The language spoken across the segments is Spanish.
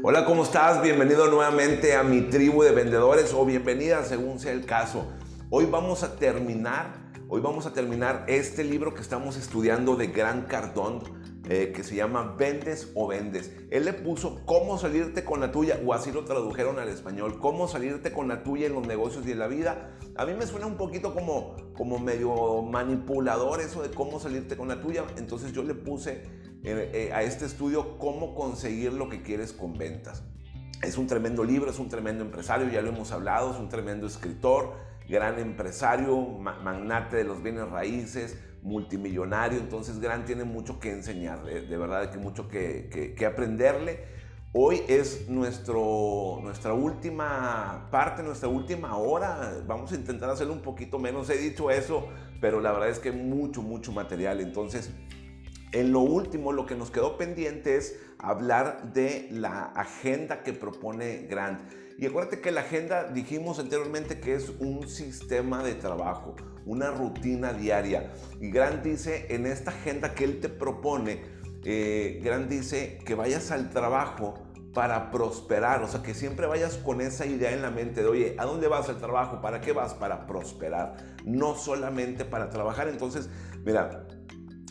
Hola, ¿cómo estás? Bienvenido nuevamente a mi tribu de vendedores o bienvenida según sea el caso. Hoy vamos a terminar, hoy vamos a terminar este libro que estamos estudiando de Gran Cardón eh, que se llama Vendes o Vendes. Él le puso cómo salirte con la tuya, o así lo tradujeron al español, cómo salirte con la tuya en los negocios y en la vida. A mí me suena un poquito como, como medio manipulador eso de cómo salirte con la tuya. Entonces yo le puse eh, eh, a este estudio cómo conseguir lo que quieres con ventas. Es un tremendo libro, es un tremendo empresario, ya lo hemos hablado, es un tremendo escritor, gran empresario, magnate de los bienes raíces, multimillonario, entonces Grant tiene mucho que enseñar, de, verdad que mucho que, aprenderle. Hoy es nuestro, nuestra última parte, nuestra última hora. Vamos a intentar hacerlo un poquito menos. He dicho eso, pero la verdad es que mucho, mucho material. Entonces, en lo último, lo que nos quedó pendiente es hablar de la agenda que propone Grant. Y acuérdate que la agenda, dijimos anteriormente que es un sistema de trabajo, una rutina diaria. Y Grant dice en esta agenda que él te propone, eh, Grant dice que vayas al trabajo para prosperar, o sea, que siempre vayas con esa idea en la mente de, oye, ¿a dónde vas al trabajo? ¿Para qué vas? Para prosperar, no solamente para trabajar. Entonces, mira,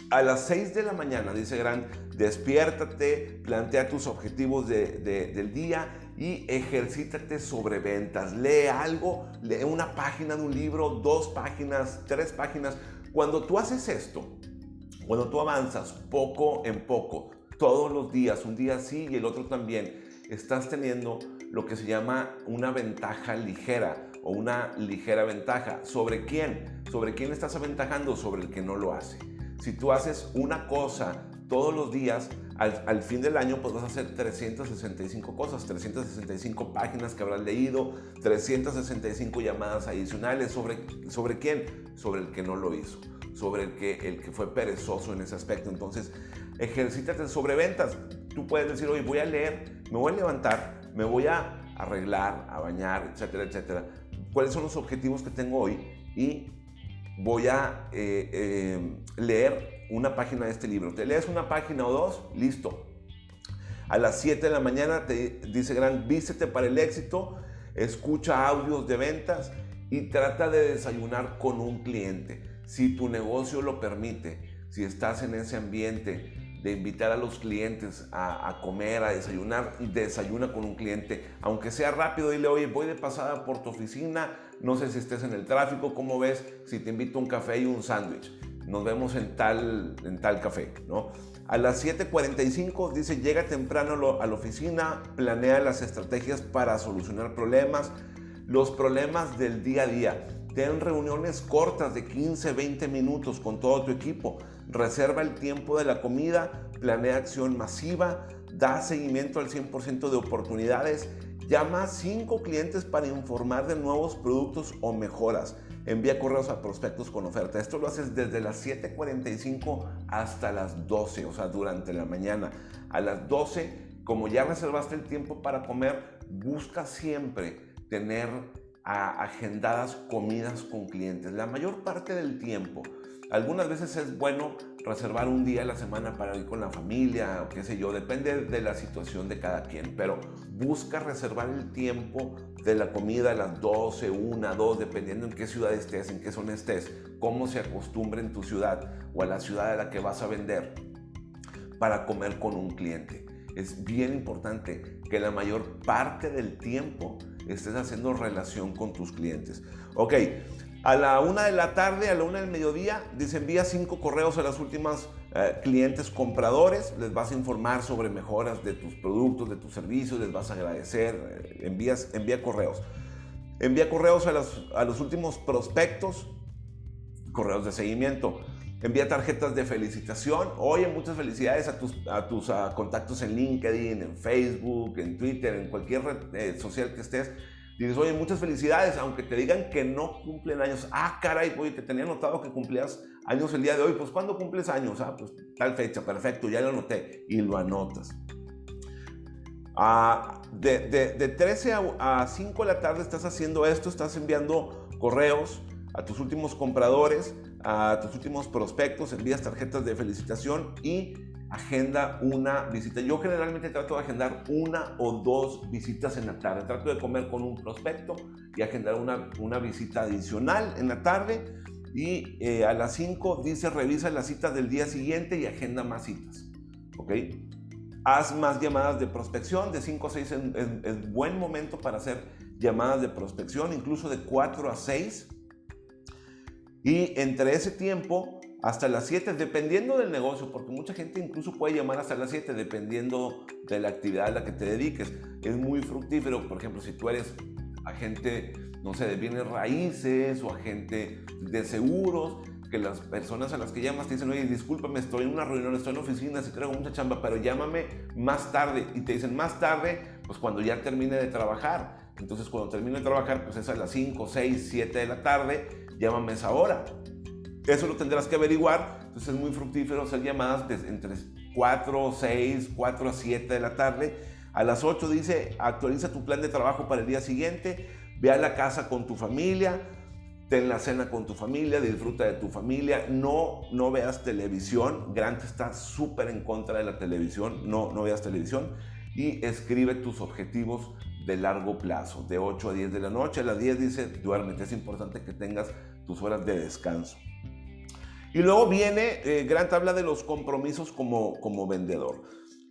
a las 6 de la mañana, dice Grant, despiértate, plantea tus objetivos del día y ejercítate sobre ventas. Lee algo, lee una página de un libro, dos páginas, tres páginas. Cuando tú haces esto, cuando tú avanzas poco en poco, todos los días, un día sí y el otro también, estás teniendo lo que se llama una ventaja ligera o una ligera ventaja. ¿Sobre quién? ¿Sobre quién estás aventajando? Sobre el que no lo hace. Si tú haces una cosa todos los días, al, fin del año pues vas a hacer 365 cosas, 365 páginas que habrás leído, 365 llamadas adicionales. ¿Sobre, sobre quién? Sobre el que no lo hizo, sobre el que, el que fue perezoso en ese aspecto. Entonces, ejercítate sobre ventas. Tú puedes decir, oye, voy a leer, me voy a levantar, me voy a arreglar, a bañar, etcétera, etcétera. ¿Cuáles son los objetivos que tengo hoy? Y voy a eh, eh, leer una página de este libro. Te lees una página o dos, listo. A las 7 de la mañana te dice Gran, vístete para el éxito, escucha audios de ventas y trata de desayunar con un cliente. Si tu negocio lo permite, si estás en ese ambiente de invitar a los clientes a, comer, a desayunar, desayuna con un cliente, aunque sea rápido, dile, oye, voy de pasada por tu oficina, no sé si estés en el tráfico, ¿cómo ves si te invito un café y un sándwich? Nos vemos en tal, en tal café, ¿no? A las 7.45 dice, llega temprano a la oficina, planea las estrategias para solucionar problemas, los problemas del día a día. Ten reuniones cortas de 15, 20 minutos con todo tu equipo. Reserva el tiempo de la comida, planea acción masiva, da seguimiento al 100% de oportunidades, llama a 5 clientes para informar de nuevos productos o mejoras. Envía correos a prospectos con oferta. Esto lo haces desde las 7.45 hasta las 12, o sea, durante la mañana. A las 12, como ya reservaste el tiempo para comer, busca siempre tener agendadas comidas con clientes. La mayor parte del tiempo, algunas veces es bueno reservar un día a la semana para ir con la familia o qué sé yo, depende de la situación de cada quien, pero busca reservar el tiempo de la comida a las 12, 1, 2, dependiendo en qué ciudad estés, en qué zona estés, cómo se acostumbre en tu ciudad o a la ciudad a la que vas a vender para comer con un cliente. Es bien importante que la mayor parte del tiempo estés haciendo relación con tus clientes. Ok, a la una de la tarde, a la una del mediodía, dice envía cinco correos a las últimas eh, clientes compradores, les vas a informar sobre mejoras de tus productos, de tus servicios, les vas a agradecer, eh, envías, envía correos. Envía correos a los, a los últimos prospectos, correos de seguimiento. Envía tarjetas de felicitación. Oye, muchas felicidades a tus, a tus contactos en LinkedIn, en Facebook, en Twitter, en cualquier red eh, social que estés. Dices, oye, muchas felicidades, aunque te digan que no cumplen años. Ah, caray, oye, que tenía notado que cumplías años el día de hoy. Pues, ¿cuándo cumples años? Ah, pues tal fecha, perfecto, ya lo anoté. Y lo anotas. Ah, de, de, 13 a, a 5 de la tarde estás haciendo esto, estás enviando correos a tus últimos compradores, a tus últimos prospectos, envías tarjetas de felicitación y agenda una visita. Yo generalmente trato de agendar una o dos visitas en la tarde. Trato de comer con un prospecto y agendar una, una visita adicional en la tarde. Y eh, a las 5 dice revisa las citas del día siguiente y agenda más citas. ¿Ok? Haz más llamadas de prospección. De 5 a 6 es, buen momento para hacer llamadas de prospección, incluso de 4 a 6. Y entre ese tiempo hasta las 7, dependiendo del negocio, porque mucha gente incluso puede llamar hasta las 7 dependiendo de la actividad a la que te dediques. Es muy fructífero, por ejemplo, si tú eres agente, no sé, de bienes raíces o agente de seguros, que las personas a las que llamas te dicen, oye, discúlpame, estoy en una reunión, estoy en la oficina, si traigo mucha chamba, pero llámame más tarde. Y te dicen más tarde, pues cuando ya termine de trabajar. Entonces, cuando termine de trabajar, pues es a las 5, 6, 7 de la tarde, llámame esa hora. Eso lo tendrás que averiguar. Entonces es muy fructífero hacer llamadas entre 4, 6, 4 a 7 de la tarde. A las 8 dice, actualiza tu plan de trabajo para el día siguiente, ve a la casa con tu familia, ten la cena con tu familia, disfruta de tu familia, no, no veas televisión. Grant está súper en contra de la televisión, no, no veas televisión. Y escribe tus objetivos de largo plazo, de 8 a 10 de la noche. A las 10 dice, duérmete, es importante que tengas tus horas de descanso. Y luego viene, eh, Grant habla de los compromisos como, como vendedor.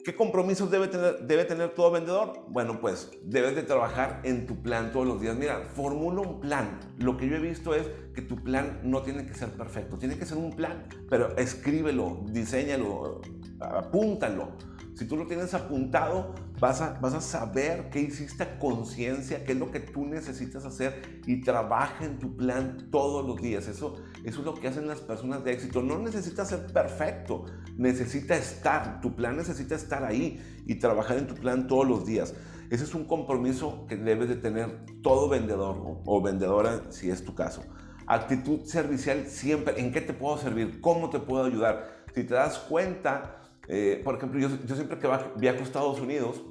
¿Qué compromisos debe tener, debe tener todo vendedor? Bueno, pues debes de trabajar en tu plan todos los días. Mira, formula un plan. Lo que yo he visto es que tu plan no tiene que ser perfecto, tiene que ser un plan, pero escríbelo, diseñalo, apúntalo si tú lo tienes apuntado, vas a, vas a saber qué hiciste conciencia, qué es lo que tú necesitas hacer y trabaja en tu plan todos los días. Eso, eso es lo que hacen las personas de éxito. No necesita ser perfecto, necesita estar. Tu plan necesita estar ahí y trabajar en tu plan todos los días. Ese es un compromiso que debes de tener todo vendedor o vendedora, si es tu caso. Actitud servicial siempre. ¿En qué te puedo servir? ¿Cómo te puedo ayudar? Si te das cuenta, eh, por ejemplo, yo, yo, siempre que viajo a Estados Unidos,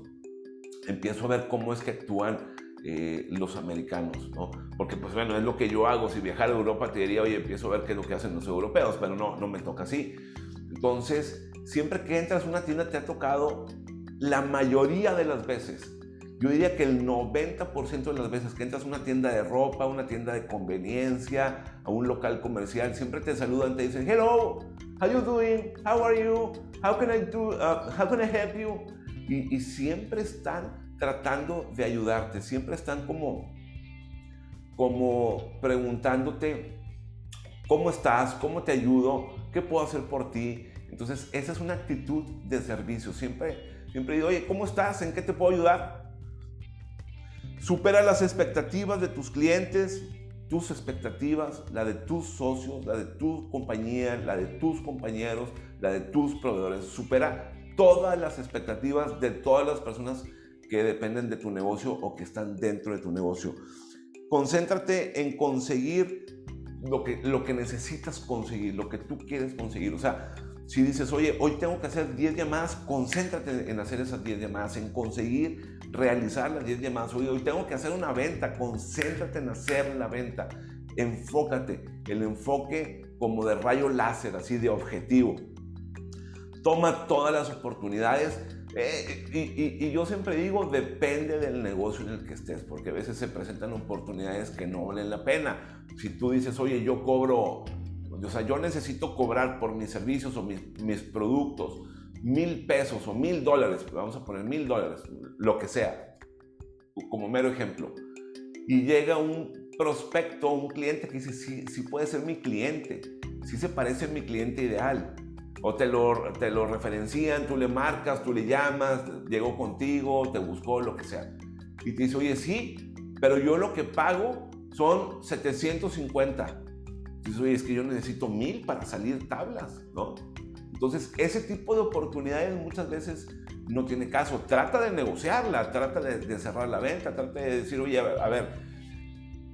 empiezo a ver cómo es que actúan eh, los americanos, ¿no? Porque, pues bueno, es lo que yo hago. Si viajara a Europa, te diría, oye, empiezo a ver qué es lo que hacen los europeos, pero no, no me toca así. Entonces, siempre que entras a una tienda, te ha tocado la mayoría de las veces. Yo diría que el 90% de las veces que entras a una tienda de ropa, una tienda de conveniencia, a un local comercial, siempre te saludan, te dicen, hello, how you doing? How are you? How can I do? Uh, how can I help you? Y, siempre están tratando de ayudarte, siempre están como, como preguntándote cómo estás, cómo te ayudo, qué puedo hacer por ti. Entonces, esa es una actitud de servicio. Siempre, siempre digo, oye, ¿cómo estás? ¿En qué te puedo ayudar? Supera las expectativas de tus clientes, tus expectativas, la de tus socios, la de tu compañía, la de tus compañeros, la de tus proveedores. Supera todas las expectativas de todas las personas que dependen de tu negocio o que están dentro de tu negocio. Concéntrate en conseguir lo que, lo que necesitas conseguir, lo que tú quieres conseguir. O sea, si dices, oye, hoy tengo que hacer 10 llamadas, concéntrate en hacer esas 10 llamadas, en conseguir realizar las 10 llamadas. Oye, hoy tengo que hacer una venta, concéntrate en hacer la venta. Enfócate, el enfoque como de rayo láser, así de objetivo. Toma todas las oportunidades. Eh, y, y yo siempre digo, depende del negocio en el que estés, porque a veces se presentan oportunidades que no valen la pena. Si tú dices, oye, yo cobro o sea, yo necesito cobrar por mis servicios o mis, productos mil pesos o mil dólares, vamos a poner mil dólares, lo que sea, como mero ejemplo. Y llega un prospecto, un cliente que dice, sí, sí puede ser mi cliente, sí se parece a mi cliente ideal. O te lo, te lo referencian, tú le marcas, tú le llamas, llegó contigo, te buscó, lo que sea. Y te dice, oye, sí, pero yo lo que pago son 750 Dices, oye, es que yo necesito mil para salir tablas, ¿no? Entonces, ese tipo de oportunidades muchas veces no tiene caso. Trata de negociarla, trata de, cerrar la venta, trata de decir, oye, a, ver,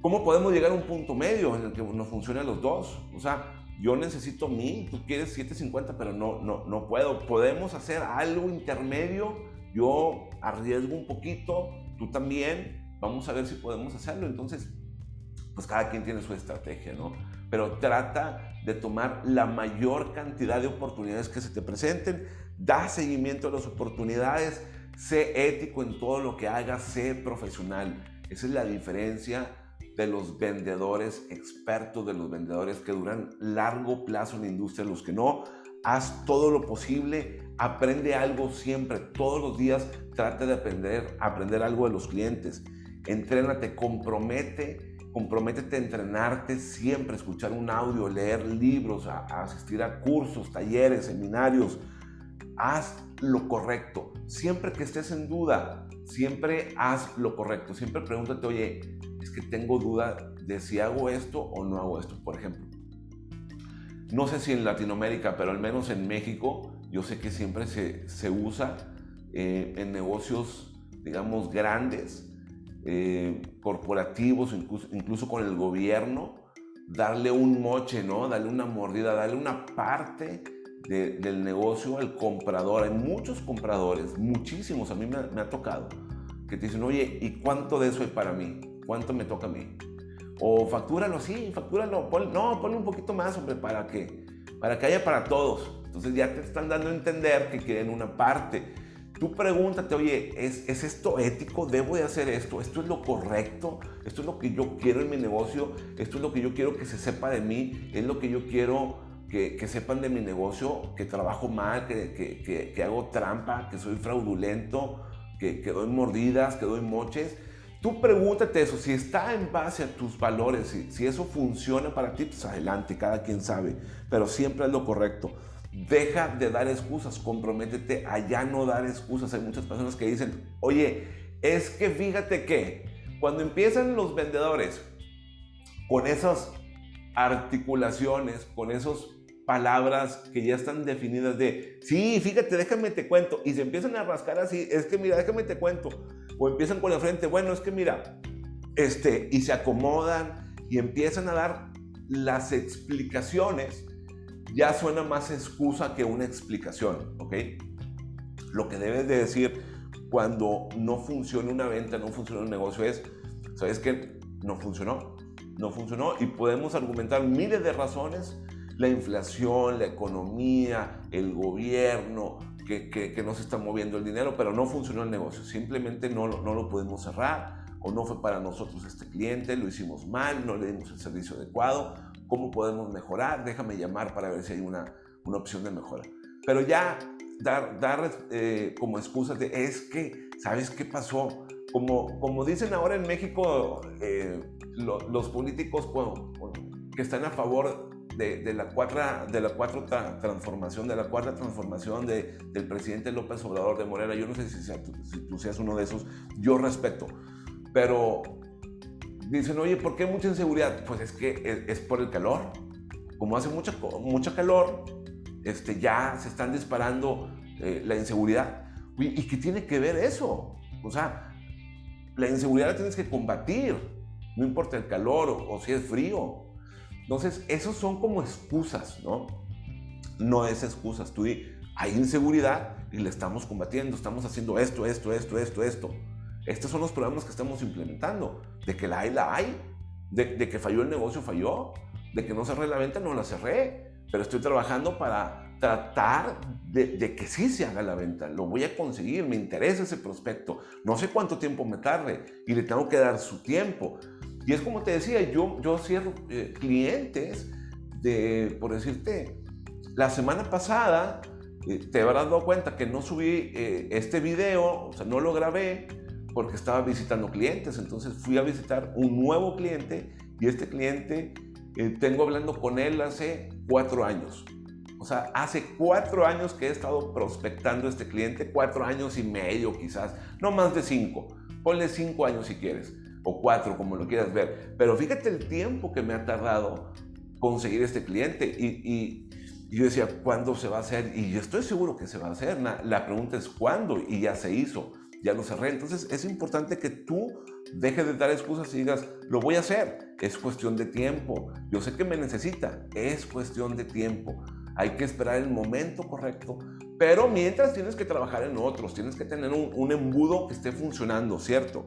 ¿cómo podemos llegar a un punto medio en el que nos funcionen los dos? O sea, yo necesito mil, tú quieres 750, pero no, no, no puedo. Podemos hacer algo intermedio, yo arriesgo un poquito, tú también, vamos a ver si podemos hacerlo. Entonces, pues cada quien tiene su estrategia, ¿no? Pero trata de tomar la mayor cantidad de oportunidades que se te presenten, da seguimiento a las oportunidades, sé ético en todo lo que hagas, sé profesional. Esa es la diferencia de los vendedores expertos, de los vendedores que duran largo plazo en la industria, los que no. Haz todo lo posible, aprende algo siempre, todos los días trata de aprender, aprender algo de los clientes. Entrénate, compromete, comprométete a entrenarte siempre, escuchar un audio, leer libros, a asistir a cursos, talleres, seminarios. Haz lo correcto. Siempre que estés en duda, siempre haz lo correcto. Siempre pregúntate, oye, es que tengo duda de si hago esto o no hago esto, por ejemplo. No sé si en Latinoamérica, pero al menos en México, yo sé que siempre se, se usa eh, en negocios, digamos, grandes, eh, corporativos, incluso, con el gobierno, darle un moche, ¿no? Darle una mordida, darle una parte del negocio al comprador. Hay muchos compradores, muchísimos, a mí me, ha tocado, que te dicen, oye, ¿y cuánto de eso hay para mí? ¿Cuánto me toca a mí? O factúralo así, factúralo. no, ponle un poquito más, hombre, para que, para que haya para todos. Entonces ya te están dando a entender que quieren una parte. Tú pregúntate, oye, ¿es, ¿es esto ético? ¿Debo de hacer esto? ¿Esto es lo correcto? ¿Esto es lo que yo quiero en mi negocio? ¿Esto es lo que yo quiero que se sepa de mí? ¿Es lo que yo quiero que, que sepan de mi negocio? ¿Que trabajo mal? ¿Que, que, que hago trampa? ¿Que soy fraudulento? ¿Que, doy mordidas? ¿Que doy moches? Tú pregúntate eso, si está en base a tus valores, si, si eso funciona para ti, pues adelante, cada quien sabe, pero siempre es lo correcto. Deja de dar excusas, comprométete a ya no dar excusas. Hay muchas personas que dicen, oye, es que fíjate que cuando empiezan los vendedores con esas articulaciones, con esas palabras que ya están definidas de, sí, fíjate, déjame te cuento, y se empiezan a rascar así, es que mira, déjame te cuento, o empiezan con la frente, bueno, es que mira, este, y se acomodan y empiezan a dar las explicaciones, ya suena más excusa que una explicación, ¿ok? Lo que debes de decir cuando no funciona una venta, no funciona un negocio es, ¿sabes qué? No funcionó, no funcionó y podemos argumentar miles de razones, la inflación, la economía, el gobierno, que, que, no se está moviendo el dinero, pero no funcionó el negocio. Simplemente no, no lo pudimos cerrar o no fue para nosotros este cliente, lo hicimos mal, no le dimos el servicio adecuado. ¿Cómo podemos mejorar? Déjame llamar para ver si hay una, una opción de mejora. Pero ya dar, dar eh, como excusas de es que, ¿sabes qué pasó? Como, como dicen ahora en México eh, los políticos que están a favor de, la cuarta, de la cuatro transformación, de la cuarta transformación de, del presidente López Obrador de Morena. Yo no sé si, tú, seas uno de esos, yo respeto. Pero dicen, oye, ¿por qué mucha inseguridad? Pues es que es, por el calor. Como hace mucha, mucha calor, este, ya se están disparando eh, la inseguridad. ¿Y qué tiene que ver eso? O sea, la inseguridad la tienes que combatir. No importa el calor o si es frío. Entonces, esos son como excusas, ¿no? No es excusas. Tú hay inseguridad y le estamos combatiendo, estamos haciendo esto, esto, esto, esto, esto. Estos son los programas que estamos implementando. De que la hay, la hay. De, que falló el negocio, falló. De que no cerré la venta, no la cerré. Pero estoy trabajando para tratar de, de, que sí se haga la venta. Lo voy a conseguir, me interesa ese prospecto. No sé cuánto tiempo me tarde y le tengo que dar su tiempo. Y es como te decía, yo, yo cierro eh, clientes de, por decirte, la semana pasada eh, te habrás dado cuenta que no subí eh, este video, o sea, no lo grabé porque estaba visitando clientes. Entonces fui a visitar un nuevo cliente y este cliente tengo hablando con él hace cuatro años. O sea, hace cuatro años que he estado prospectando este cliente, cuatro años y medio quizás, no más de cinco. Ponle cinco años si quieres o cuatro, como lo quieras ver. Pero fíjate el tiempo que me ha tardado conseguir este cliente y, yo decía, ¿cuándo se va a hacer? Y yo estoy seguro que se va a hacer. La pregunta es cuándo y ya se hizo, ya lo cerré. Entonces es importante que tú dejes de dar excusas y digas, lo voy a hacer. Es cuestión de tiempo. Yo sé que me necesita. Es cuestión de tiempo. Hay que esperar el momento correcto. Pero mientras tienes que trabajar en otros, tienes que tener un, un embudo que esté funcionando, ¿cierto?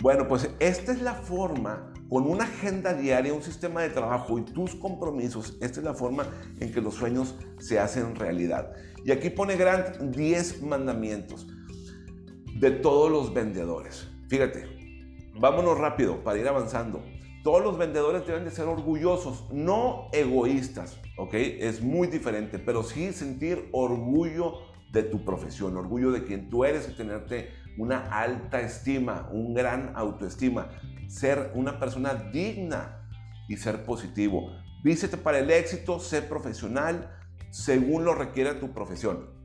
Bueno, pues esta es la forma con una agenda diaria, un sistema de trabajo y tus compromisos, esta es la forma en que los sueños se hacen realidad. Y aquí pone Grant 10 mandamientos de todos los vendedores. Fíjate, vámonos rápido para ir avanzando. Todos los vendedores deben de ser orgullosos, no egoístas, ¿ok? Es muy diferente, pero sí sentir orgullo de tu profesión, orgullo de quien tú eres y tenerte una alta estima, un gran autoestima, ser una persona digna y ser positivo. Vístete para el éxito, sé profesional según lo requiere tu profesión.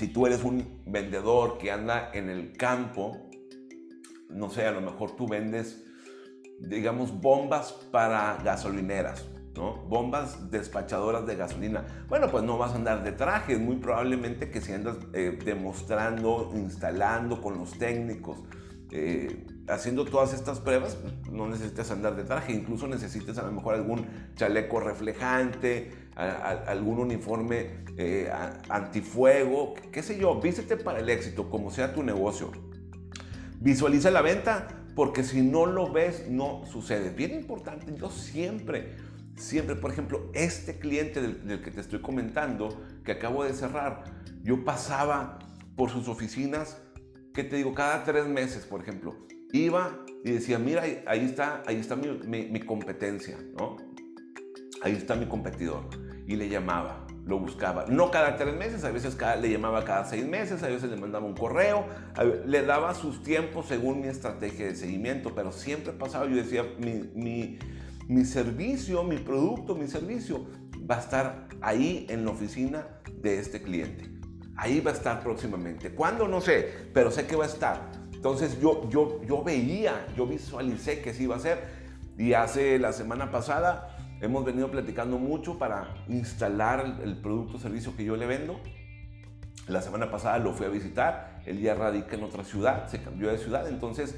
Si tú eres un vendedor que anda en el campo, no sé, a lo mejor tú vendes, digamos, bombas para gasolineras, ¿no? Bombas despachadoras de gasolina. Bueno, pues no vas a andar de traje, muy probablemente que si andas eh, demostrando, instalando con los técnicos, eh, haciendo todas estas pruebas, no necesitas andar de traje, incluso necesitas a lo mejor algún chaleco reflejante, algún uniforme eh, antifuego, qué sé yo, vístete para el éxito, como sea tu negocio. Visualiza la venta, porque si no lo ves, no sucede. Bien importante, yo siempre, siempre, por ejemplo, este cliente del, del que te estoy comentando, que acabo de cerrar, yo pasaba por sus oficinas ¿qué te digo? Cada tres meses, por ejemplo, iba y decía, mira, ahí está, ahí está mi, competencia, ¿no? Ahí está mi competidor. Y le llamaba, lo buscaba. No cada tres meses, a veces le llamaba cada seis meses, a veces le mandaba un correo, le daba sus tiempos según mi estrategia de seguimiento, pero siempre pasaba, yo decía, mi, mi, mi servicio, mi producto, mi servicio va a estar ahí en la oficina de este cliente. Ahí va a estar próximamente. ¿Cuándo? No sé, pero sé que va a estar. Entonces yo, yo, yo veía, yo visualicé que sí iba a ser. Y hace la semana pasada hemos venido platicando mucho para instalar el, producto o servicio que yo le vendo. La semana pasada lo fui a visitar, él ya radica en otra ciudad, se cambió de ciudad, entonces,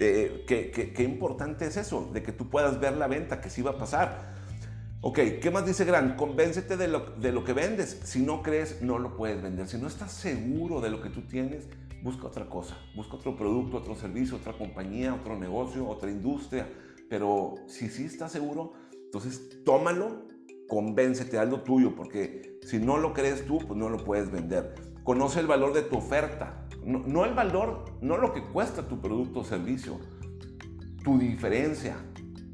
eh, ¿qué, qué, qué importante es eso? De que tú puedas ver la venta, que sí va a pasar. Ok, ¿qué más dice Gran? Convéncete de lo, de lo que vendes. Si no crees, no lo puedes vender. Si no estás seguro de lo que tú tienes, busca otra cosa. Busca otro producto, otro servicio, otra compañía, otro negocio, otra industria. Pero si sí estás seguro, entonces tómalo, convéncete, haz lo tuyo, porque si no lo crees tú, pues no lo puedes vender. Conoce el valor de tu oferta. No, el valor, no lo que cuesta tu producto o servicio, tu diferencia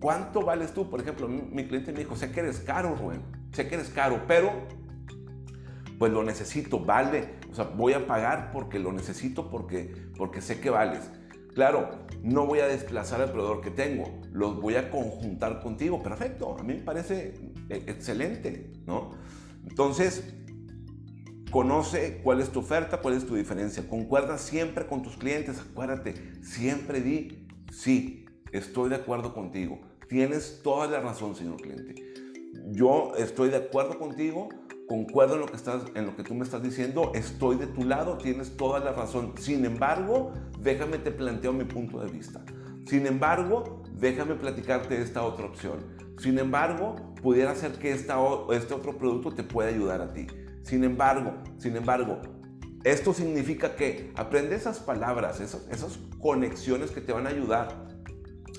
¿Cuánto vales tú? Por ejemplo, mi, cliente me dijo, sé que eres caro, Rubén, sé que eres caro, pero pues lo necesito, vale, o sea, voy a pagar porque lo necesito, porque, porque sé que vales. Claro, no voy a desplazar al proveedor que tengo, los voy a conjuntar contigo, perfecto, a mí me parece eh, excelente, ¿no? Entonces, conoce cuál es tu oferta, cuál es tu diferencia, concuerda siempre con tus clientes, acuérdate, siempre di, sí, estoy de acuerdo contigo. Tienes toda la razón, señor cliente. Yo estoy de acuerdo contigo, concuerdo en lo que, estás, en lo que tú me estás diciendo, estoy de tu lado, tienes toda la razón. Sin embargo, déjame te planteo mi punto de vista. Sin embargo, déjame platicarte esta otra opción. Sin embargo, pudiera ser que esta, este otro producto te pueda ayudar a ti. Sin embargo, sin embargo, esto significa que aprende esas palabras, esas, esas conexiones que te van a ayudar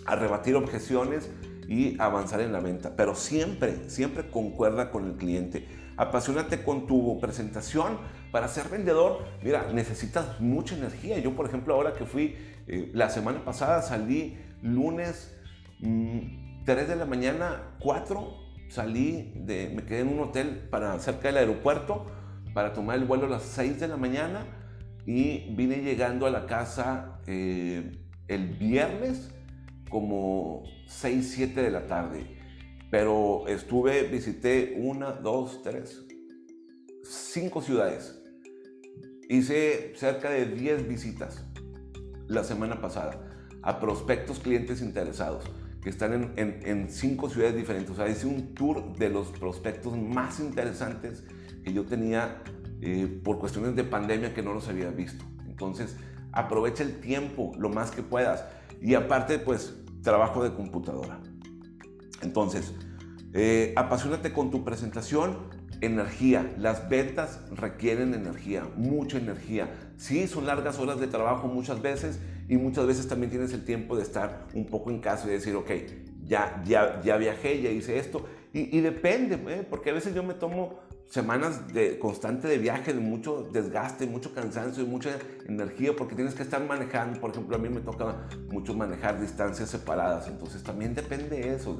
a rebatir objeciones y avanzar en la venta. Pero siempre, siempre concuerda con el cliente. Apasionate con tu presentación. Para ser vendedor, mira, necesitas mucha energía. Yo, por ejemplo, ahora que fui eh, la semana pasada, salí lunes 3 mm, de la mañana, 4, salí, de, me quedé en un hotel para cerca del aeropuerto para tomar el vuelo a las 6 de la mañana y vine llegando a la casa eh, el viernes como 6, 7 de la tarde. Pero estuve, visité una, dos, tres, cinco ciudades. Hice cerca de 10 visitas la semana pasada a prospectos clientes interesados que están en, cinco ciudades diferentes. O sea, hice un tour de los prospectos más interesantes que yo tenía eh, por cuestiones de pandemia que no los había visto. Entonces, aprovecha el tiempo lo más que puedas. Y aparte, pues, trabajo de computadora. Entonces, eh, apasionate con tu presentación, energía. Las ventas requieren energía, mucha energía. Sí, son largas horas de trabajo muchas veces y muchas veces también tienes el tiempo de estar un poco en casa y decir, ok, ya, ya, ya viajé, ya hice esto. Y, depende, ¿eh? porque a veces yo me tomo semanas de constante de viaje, de mucho desgaste, mucho cansancio y mucha energía, porque tienes que estar manejando. Por ejemplo, a mí me toca mucho manejar distancias separadas, entonces también depende de eso.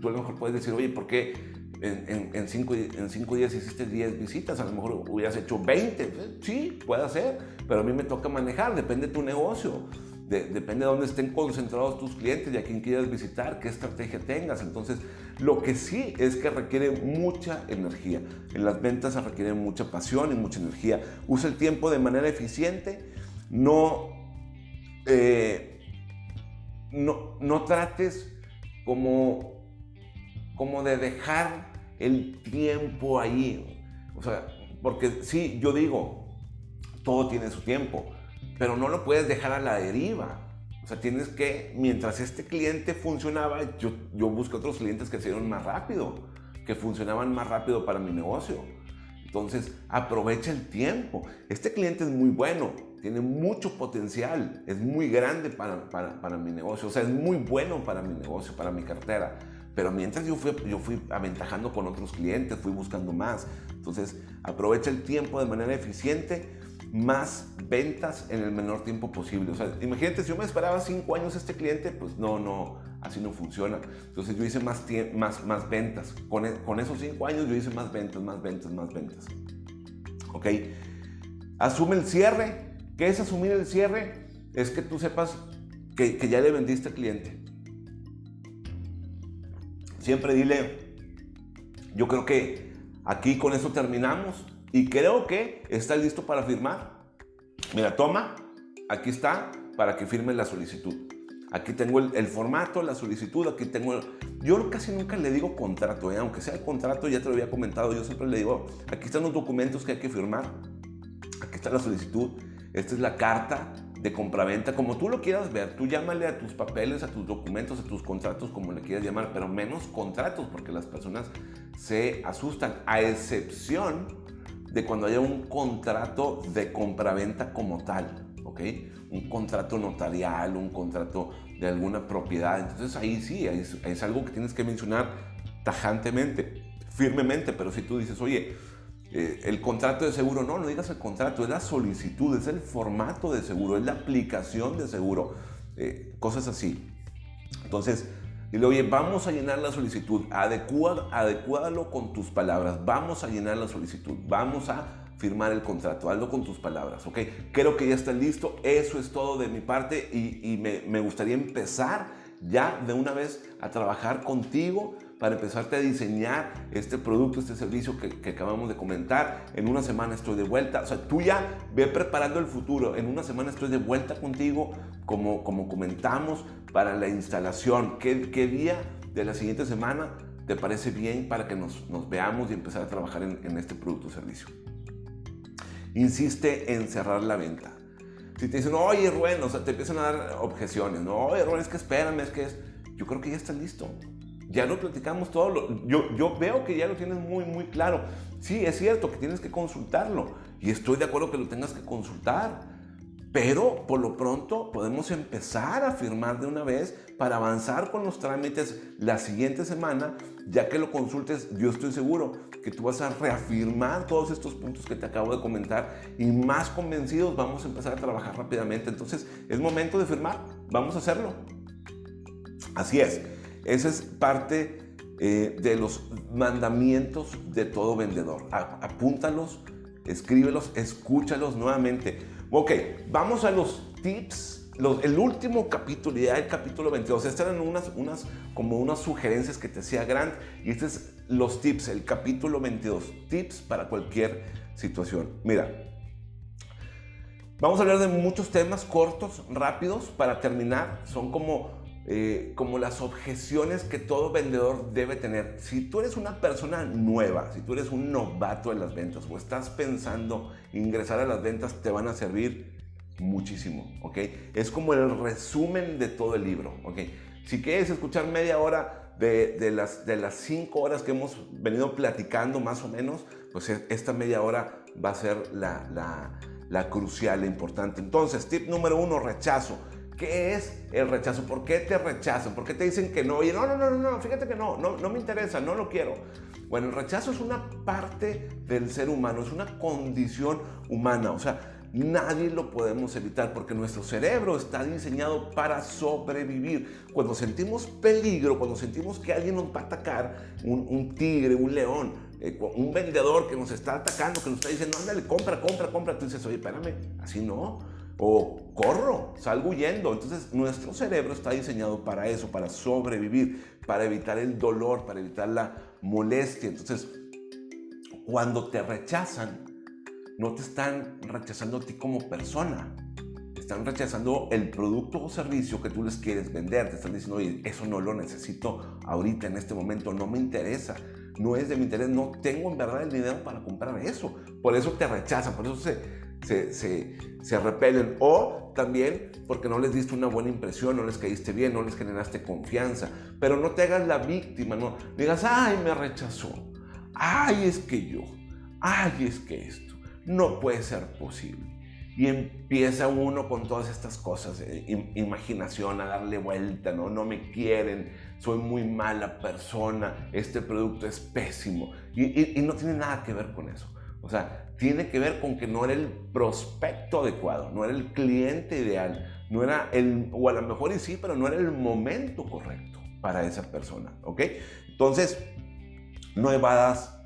Tú a lo mejor puedes decir, oye, ¿por qué en, cinco, en cinco días hiciste 10 visitas? A lo mejor hubieras hecho 20. Sí, puede ser, pero a mí me toca manejar, depende de tu negocio depende de dónde estén concentrados tus clientes y a quién quieras visitar, qué estrategia tengas. Entonces, lo que sí es que requiere mucha energía. En las ventas se requiere mucha pasión y mucha energía. Usa el tiempo de manera eficiente. No, eh, no, no trates como, como de dejar el tiempo ahí. O sea, porque sí, yo digo, todo tiene su tiempo pero no lo puedes dejar a la deriva. O sea, tienes que, mientras este cliente funcionaba, yo, yo busqué otros clientes que se dieron más rápido, que funcionaban más rápido para mi negocio. Entonces, aprovecha el tiempo. Este cliente es muy bueno, tiene mucho potencial, es muy grande para, para, para, mi negocio, o sea, es muy bueno para mi negocio, para mi cartera. Pero mientras yo fui, yo fui aventajando con otros clientes, fui buscando más. Entonces, aprovecha el tiempo de manera eficiente más ventas en el menor tiempo posible. O sea, imagínate, si yo me esperaba cinco años este cliente, pues no, no, así no funciona. Entonces yo hice más, más, más ventas. Con, e, con esos cinco años yo hice más ventas, más ventas, más ventas. ¿Ok? Asume el cierre. ¿Qué es asumir el cierre? Es que tú sepas que, que ya le vendiste al cliente. Siempre dile, yo creo que aquí con eso terminamos y creo que está listo para firmar. Mira, toma, aquí está para que firme la solicitud. Aquí tengo el, formato, la solicitud, aquí tengo... yo casi nunca le digo contrato, ¿eh? aunque sea el contrato, ya te lo había comentado, yo siempre le digo, aquí están los documentos que hay que firmar, aquí está la solicitud, esta es la carta de compraventa, como tú lo quieras ver, tú llámale a tus papeles, a tus documentos, a tus contratos, como le quieras llamar, pero menos contratos, porque las personas se asustan, a excepción de cuando haya un contrato de compraventa como tal, ¿ok? Un contrato notarial, un contrato de alguna propiedad. Entonces ahí sí, es, algo que tienes que mencionar tajantemente, firmemente, pero si tú dices, oye, eh, el contrato de seguro, no, no digas el contrato, es la solicitud, es el formato de seguro, es la aplicación de seguro, eh, cosas así. Entonces, Dile, oye, vamos a llenar la solicitud, adecua, adecuádalo con tus palabras, vamos a llenar la solicitud, vamos a firmar el contrato, hazlo con tus palabras, ¿ok? Creo que ya está listo, eso es todo de mi parte y, me, me gustaría empezar ya de una vez a trabajar contigo para empezarte a diseñar este producto, este servicio que, acabamos de comentar. En una semana estoy de vuelta. O sea, tú ya ve preparando el futuro. En una semana estoy de vuelta contigo, como, como comentamos, para la instalación. ¿Qué, qué día de la siguiente semana te parece bien para que nos, nos veamos y empezar a trabajar en, en este producto o servicio? Insiste en cerrar la venta. Si te dicen, oye, Rubén, o sea, te empiezan a dar objeciones, no, oye, Rubén, es que espérame, es que es. Yo creo que ya está listo ya lo platicamos todo. yo, yo veo que ya lo tienes muy, muy claro. Sí, es cierto que tienes que consultarlo. Y estoy de acuerdo que lo tengas que consultar. Pero por lo pronto podemos empezar a firmar de una vez para avanzar con los trámites la siguiente semana. Ya que lo consultes, yo estoy seguro que tú vas a reafirmar todos estos puntos que te acabo de comentar y más convencidos vamos a empezar a trabajar rápidamente. Entonces es momento de firmar. Vamos a hacerlo. Así es. Esa es parte eh, de los mandamientos de todo vendedor. apúntalos, escríbelos, escúchalos nuevamente. Ok, vamos a los tips. el último capítulo, ya el capítulo 22, estas eran unas, unas, como unas sugerencias que te hacía Grant. Y este es los tips, el capítulo 22, tips para cualquier situación. Mira, Vamos a hablar de muchos temas cortos, rápidos, para terminar. Son como eh, como las objeciones que todo vendedor debe tener. Si tú eres una persona nueva, si tú eres un novato en las ventas o estás pensando ingresar a las ventas, te van a servir muchísimo, ¿ok? Es como el resumen de todo el libro, ¿ok? Si quieres escuchar media hora de, las, de las cinco horas que hemos venido platicando más o menos, pues e, esta media hora va a ser la, la, la crucial, la importante. Entonces, tip número uno, rechazo. ¿Qué es el rechazo? ¿Por qué te rechazan? ¿Por qué te dicen que no? Y no, no, no, no, fíjate que no, no, no me interesa, no lo quiero. Bueno, el rechazo es una parte del ser humano, es una condición humana. O sea, Nadie lo podemos evitar porque nuestro cerebro está diseñado para sobrevivir. Cuando sentimos peligro, cuando sentimos que alguien nos va a atacar, un, tigre, un león, eh, un vendedor que nos está atacando, que nos está diciendo, ándale, compra, compra, compra, tú dices, oye, espérame, así no. O corro, salgo huyendo. Entonces nuestro cerebro está diseñado para eso, para sobrevivir, para evitar el dolor, para evitar la molestia. Entonces, cuando te rechazan, no te están rechazando a ti como persona. Están rechazando el producto o servicio que tú les quieres vender. Te están diciendo, oye, eso no lo necesito ahorita, en este momento, no me interesa. No es de mi interés, no tengo en verdad el dinero para comprar eso. Por eso te rechazan, por eso se, se, se, repelen. O también porque no les diste una buena impresión, no les caíste bien, no les generaste confianza. Pero no te hagas la víctima, no digas, ay, me rechazó. Ay, es que yo. Ay, es que esto no puede ser posible. Y empieza uno con todas estas cosas, eh, imaginación, a darle vuelta, ¿no? No me quieren, soy muy mala persona, este producto es pésimo. Y, y no tiene nada que ver con eso. O sea, tiene que ver con que no era el prospecto adecuado, no era el cliente ideal, no era el, o a lo mejor sí, pero no era el momento correcto para esa persona, ¿ok? Entonces, no evadas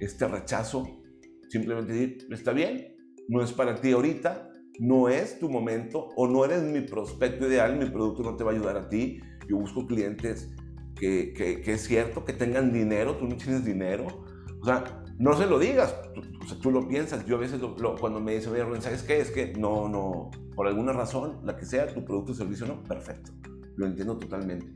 este rechazo, Simplemente decir, está bien, no es para ti ahorita, no es tu momento o no eres mi prospecto ideal, mi producto no te va a ayudar a ti. Yo busco clientes que, que, es cierto, que tengan dinero, tú no tienes dinero. O sea, no se lo digas, tú, o sea, tú lo piensas. Yo a veces cuando me dicen, oye, ¿sabes qué? Es que no, no, por alguna razón, la que sea, tu producto o servicio no, perfecto. Lo entiendo totalmente.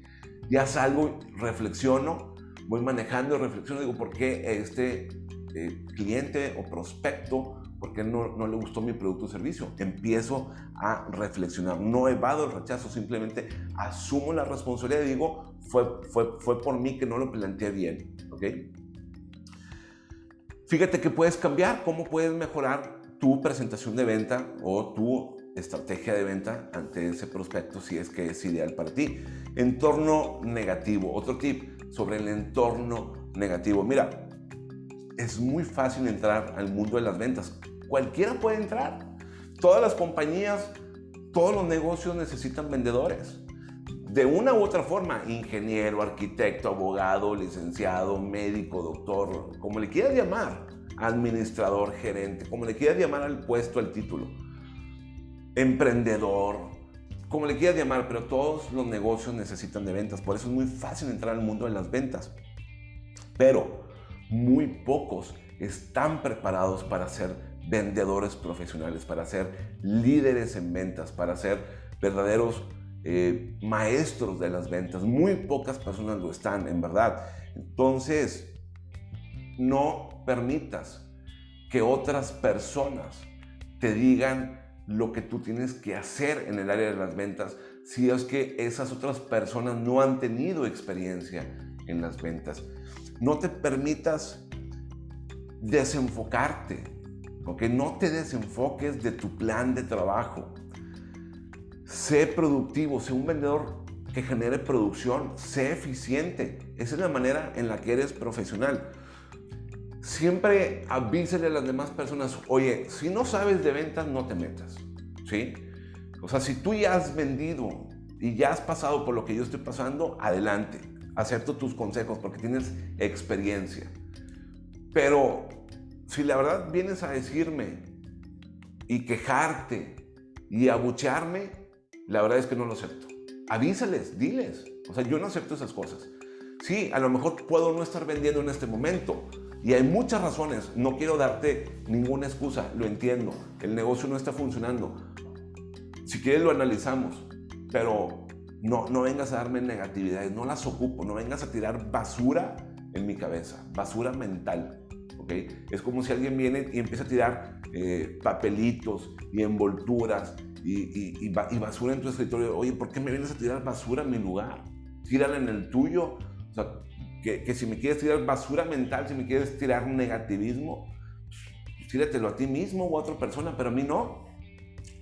Ya salgo, reflexiono, voy manejando, reflexiono, digo, ¿por qué este eh, cliente o prospecto, porque no, no le gustó mi producto o servicio. Empiezo a reflexionar. No evado el rechazo, simplemente asumo la responsabilidad y digo, fue, fue, fue por mí que no lo planteé bien. ¿ok? Fíjate que puedes cambiar, cómo puedes mejorar tu presentación de venta o tu estrategia de venta ante ese prospecto si es que es ideal para ti. Entorno negativo. Otro tip sobre el entorno negativo. Mira, es muy fácil entrar al mundo de las ventas. Cualquiera puede entrar. Todas las compañías, todos los negocios necesitan vendedores. De una u otra forma, ingeniero, arquitecto, abogado, licenciado, médico, doctor, como le quieras llamar, administrador, gerente, como le quieras llamar al puesto, al título, emprendedor, como le quieras llamar, pero todos los negocios necesitan de ventas. Por eso es muy fácil entrar al mundo de las ventas. Pero muy pocos están preparados para ser vendedores profesionales, para ser líderes en ventas, para ser verdaderos eh, maestros de las ventas. Muy pocas personas lo están, en verdad. Entonces, no permitas que otras personas te digan lo que tú tienes que hacer en el área de las ventas si es que esas otras personas no han tenido experiencia en las ventas no te permitas desenfocarte, porque no te desenfoques de tu plan de trabajo. Sé productivo, sé un vendedor que genere producción, sé eficiente. Esa es la manera en la que eres profesional. Siempre avísale a las demás personas, oye, si no sabes de ventas, no te metas. ¿Sí? O sea, si tú ya has vendido y ya has pasado por lo que yo estoy pasando, adelante acepto tus consejos porque tienes experiencia. Pero si la verdad vienes a decirme y quejarte y abuchearme, la verdad es que no lo acepto. Avísales, diles. O sea, yo no acepto esas cosas. Sí, a lo mejor puedo no estar vendiendo en este momento. Y hay muchas razones. No quiero darte ninguna excusa. Lo entiendo. El negocio no está funcionando. Si quieres lo analizamos. Pero no, no vengas a darme negatividades, no las ocupo, no vengas a tirar basura en mi cabeza, basura mental. ¿okay? Es como si alguien viene y empieza a tirar eh, papelitos y envolturas y, y, basura en tu escritorio. Oye, ¿por qué me vienes a tirar basura en mi lugar? Tírala en el tuyo. O sea, que, que si me quieres tirar basura mental, si me quieres tirar negativismo, pues, tíratelo a ti mismo o a otra persona, pero a mí no.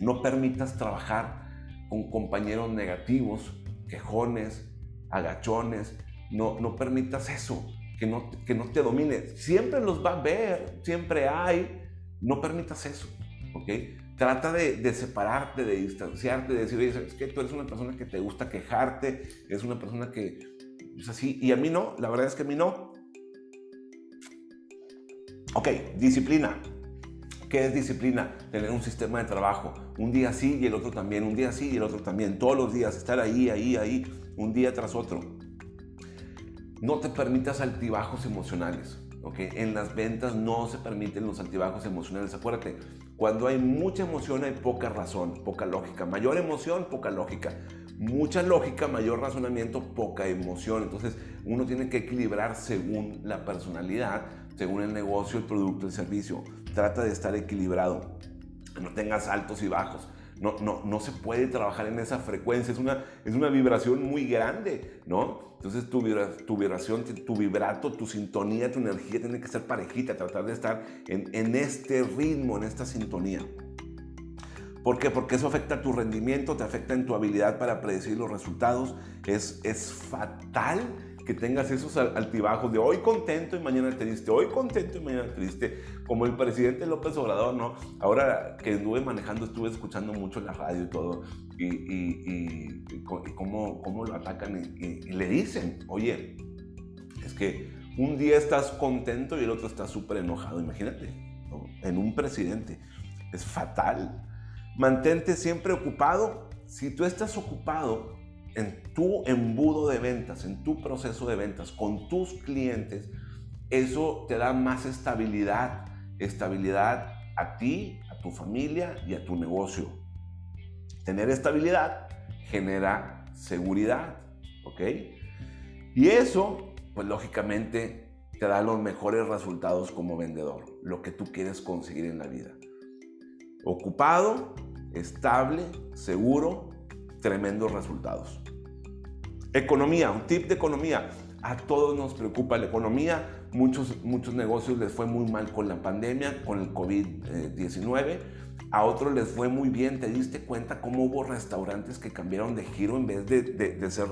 No permitas trabajar con compañeros negativos, quejones, agachones. No, no permitas eso, que no, que no te domine. Siempre los va a ver, siempre hay. No permitas eso, ¿ok? Trata de, separarte, de distanciarte, de decir, es que tú eres una persona que te gusta quejarte, es una persona que es así, y a mí no, la verdad es que a mí no. Ok, disciplina. ¿Qué es disciplina? Tener un sistema de trabajo. Un día sí y el otro también, un día sí y el otro también. Todos los días, estar ahí, ahí, ahí, un día tras otro. No te permitas altibajos emocionales. En las ventas no se permiten los altibajos emocionales. Acuérdate, cuando hay mucha emoción hay poca razón, poca lógica. Mayor emoción, poca lógica. Mucha lógica, mayor razonamiento, poca emoción. Entonces uno tiene que equilibrar según la personalidad, según el negocio, el producto, el servicio. Trata de estar equilibrado. No tengas altos y bajos. No, no, no se puede trabajar en esa frecuencia, es una, es una vibración muy grande, ¿no? Entonces tu, tu vibración, tu vibrato, tu sintonía, tu energía tiene que ser parejita, tratar de estar en, en este ritmo, en esta sintonía. ¿Por qué? Porque eso afecta a tu rendimiento, te afecta en tu habilidad para predecir los resultados. Es, es fatal que tengas esos altibajos de hoy contento y mañana triste, hoy contento y mañana triste, como el presidente López Obrador, ¿no? Ahora que estuve manejando, estuve escuchando mucho la radio y todo, y, y, cómo, cómo, lo atacan y, le dicen, oye, es que un día estás contento y el otro está súper enojado, imagínate, en un presidente, es fatal. Mantente siempre ocupado. Si tú estás ocupado, en tu embudo de ventas, en tu proceso de ventas con tus clientes, eso te da más estabilidad, estabilidad a ti, a tu familia y a tu negocio. Tener estabilidad genera seguridad, ¿ok? Y eso, pues lógicamente, te da los mejores resultados como vendedor, lo que tú quieres conseguir en la vida. Ocupado, estable, seguro, tremendos resultados. Economía, un tip de economía. A todos nos preocupa la economía. Muchos, muchos negocios les fue muy mal con la pandemia, con el COVID-19. A otros les fue muy bien. ¿Te diste cuenta cómo hubo restaurantes que cambiaron de giro en vez de, de ser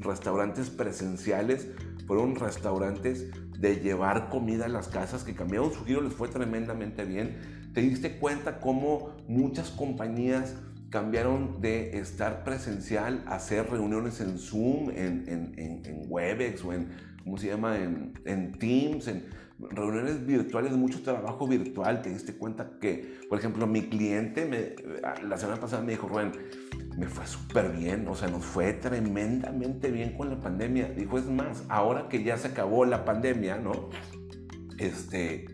restaurantes presenciales? Fueron restaurantes de llevar comida a las casas que cambiaron su giro, les fue tremendamente bien. ¿Te diste cuenta cómo muchas compañías cambiaron de estar presencial a hacer reuniones en Zoom, en, en, en, Webex o en, ¿cómo se llama?, en, en Teams, en reuniones virtuales, mucho trabajo virtual. Te diste cuenta que, por ejemplo, mi cliente me, la semana pasada me dijo, Rubén, me fue súper bien, o sea, nos fue tremendamente bien con la pandemia. Dijo, es más, ahora que ya se acabó la pandemia, ¿no? Este,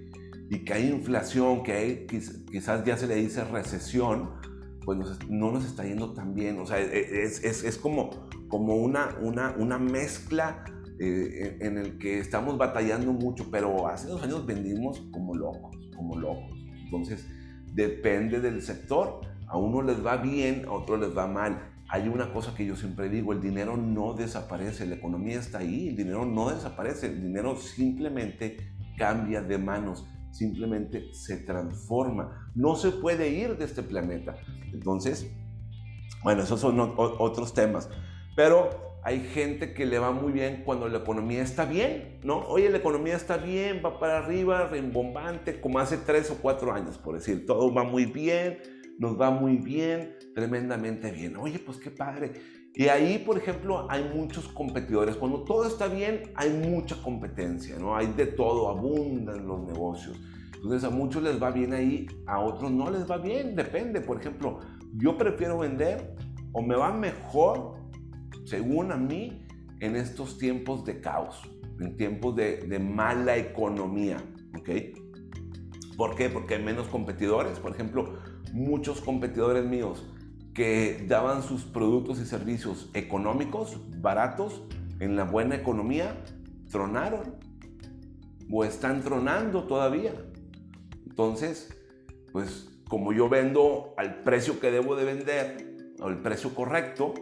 y que hay inflación, que hay, quizás ya se le dice recesión, pues no nos está yendo tan bien. O sea, e, e, es, es, es como, como una, una, una mezcla eh, en el que estamos batallando mucho, pero hace dos años vendimos como locos, como locos. Entonces, depende del sector. A uno les va bien, a otro les va mal. Hay una cosa que yo siempre digo, el dinero no desaparece, la economía está ahí, el dinero no desaparece, el dinero simplemente cambia de manos simplemente se transforma. No se puede ir de este planeta. Entonces, bueno, esos son otros temas. Pero hay gente que le va muy bien cuando la economía está bien, ¿no? Oye, la economía está bien, va para arriba, rembombante, como hace tres o cuatro años, por decir, todo va muy bien, nos va muy bien, tremendamente bien. Oye, pues qué padre. Y ahí, por ejemplo, hay muchos competidores. Cuando todo está bien, hay mucha competencia, ¿no? Hay de todo, abundan los negocios. Entonces a muchos les va bien ahí, a otros no les va bien, depende. Por ejemplo, yo prefiero vender o me va mejor, según a mí, en estos tiempos de caos, en tiempos de, de mala economía, ¿ok? ¿Por qué? Porque hay menos competidores. Por ejemplo, muchos competidores míos que daban sus productos y servicios económicos, baratos, en la buena economía, tronaron o están tronando todavía. Entonces, pues como yo vendo al precio que debo de vender, o el precio correcto,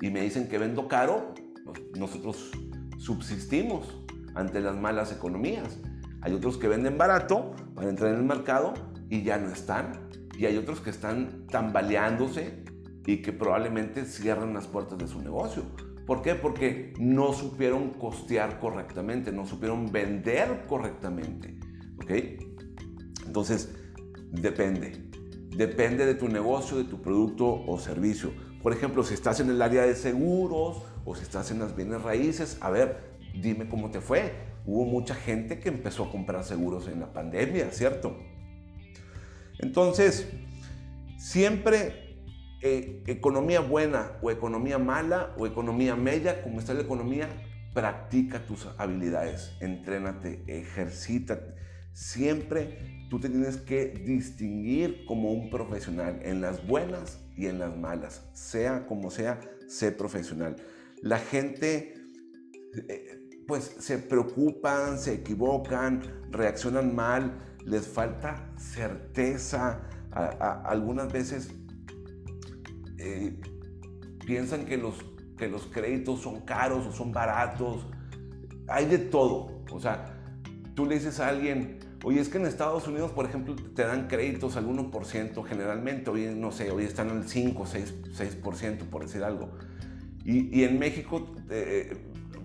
y me dicen que vendo caro, pues, nosotros subsistimos ante las malas economías. Hay otros que venden barato para entrar en el mercado y ya no están. Y hay otros que están tambaleándose y que probablemente cierran las puertas de su negocio. ¿Por qué? Porque no supieron costear correctamente, no supieron vender correctamente. ¿Ok? Entonces, depende. Depende de tu negocio, de tu producto o servicio. Por ejemplo, si estás en el área de seguros o si estás en las bienes raíces, a ver, dime cómo te fue. Hubo mucha gente que empezó a comprar seguros en la pandemia, ¿cierto? Entonces, siempre eh, economía buena o economía mala o economía media, como está la economía, practica tus habilidades, entrénate, ejercita. Siempre tú te tienes que distinguir como un profesional en las buenas y en las malas. Sea como sea, sé profesional. La gente eh, pues se preocupan, se equivocan, reaccionan mal, les falta certeza. algunas veces eh, piensan que los, que los créditos son caros o son baratos. Hay de todo. O sea, tú le dices a alguien, oye, es que en Estados Unidos, por ejemplo, te dan créditos al 1% generalmente. Hoy, no sé, hoy están al 5, 6, 6% por decir algo. Y, en México, eh,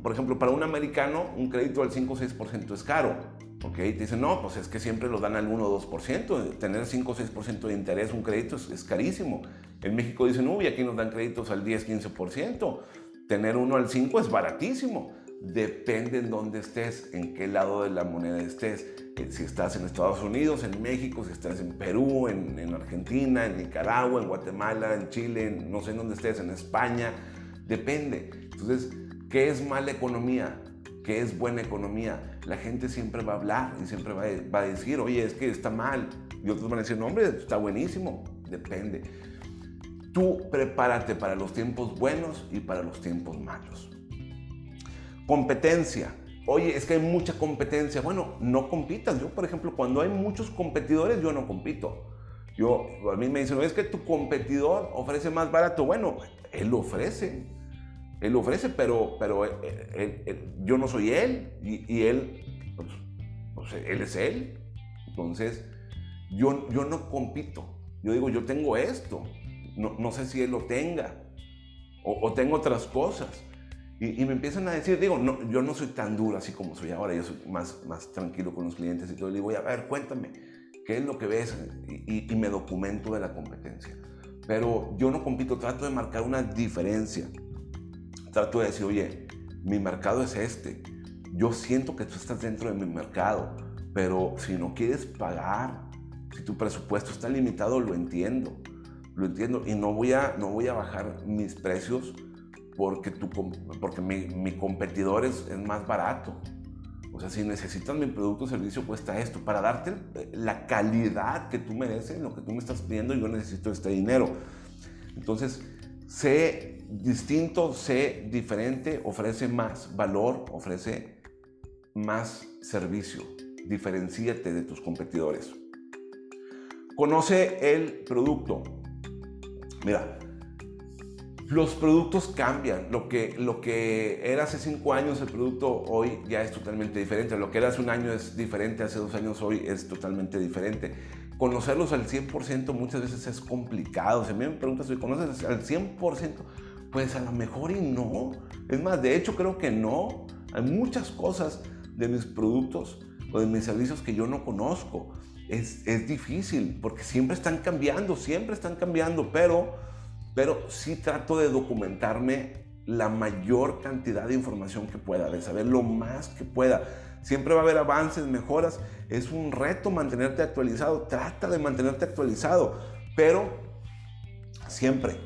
por ejemplo, para un americano, un crédito al 5 o 6% es caro. ¿Ok? Te dicen, no, pues es que siempre lo dan al 1 o 2%. Tener 5 o 6% de interés, un crédito es, carísimo. En México dicen, uy, aquí nos dan créditos al 10, 15%. Tener uno al 5 es baratísimo. Depende en dónde estés, en qué lado de la moneda estés. Eh, si estás en Estados Unidos, en México, si estás en Perú, en Argentina, en Nicaragua, en Guatemala, en Chile, no sé en dónde estés, en España. Depende. Entonces, ¿Qué es mala economía? ¿Qué es buena economía? La gente siempre va a hablar y siempre va a, decir, oye, es que está mal. Y otros van a decir, no, hombre, está buenísimo. Depende. Tú prepárate para los tiempos buenos y para los tiempos malos. Competencia. Oye, es que hay mucha competencia. Bueno, no compitas. Yo, por ejemplo, cuando hay muchos competidores, yo no compito. Yo, a mí me dicen, es que tu competidor ofrece más barato. Bueno, él lo ofrece. Él ofrece, pero, pero yo no soy él y, él, pues, él es él. Entonces, yo, yo no compito. Yo digo, yo tengo esto. No, no sé si él lo tenga. O, tengo otras cosas. Y, me empiezan a decir, digo, no, yo no soy tan duro así como soy ahora. Yo soy más, más tranquilo con los clientes y todo. Y digo, a ver, cuéntame, ¿qué es lo que ves? Y, y me documento de la competencia. Pero yo no compito, trato de marcar una diferencia trato de decir, oye, mi mercado es este. Yo siento que tú estás dentro de mi mercado, pero si no quieres pagar, si tu presupuesto está limitado, lo entiendo. Lo entiendo y no voy a, no voy a bajar mis precios porque, tu, porque mi, mi competidor es, es más barato. O sea, si necesitas mi producto o servicio, cuesta esto. Para darte la calidad que tú mereces, lo que tú me estás pidiendo, yo necesito este dinero. Entonces, sé distinto, sé diferente, ofrece más valor, ofrece más servicio. Diferencíate de tus competidores. Conoce el producto. Mira, los productos cambian. Lo que, lo que era hace cinco años, el producto hoy ya es totalmente diferente. Lo que era hace un año es diferente, hace dos años hoy es totalmente diferente conocerlos al 100% muchas veces es complicado. Si a mí me preguntas si conoces al 100%, pues a lo mejor y no. Es más, de hecho creo que no. Hay muchas cosas de mis productos o de mis servicios que yo no conozco. Es, es difícil porque siempre están cambiando, siempre están cambiando, pero, pero sí trato de documentarme la mayor cantidad de información que pueda, de saber lo más que pueda. Siempre va a haber avances, mejoras. Es un reto mantenerte actualizado. Trata de mantenerte actualizado. Pero siempre,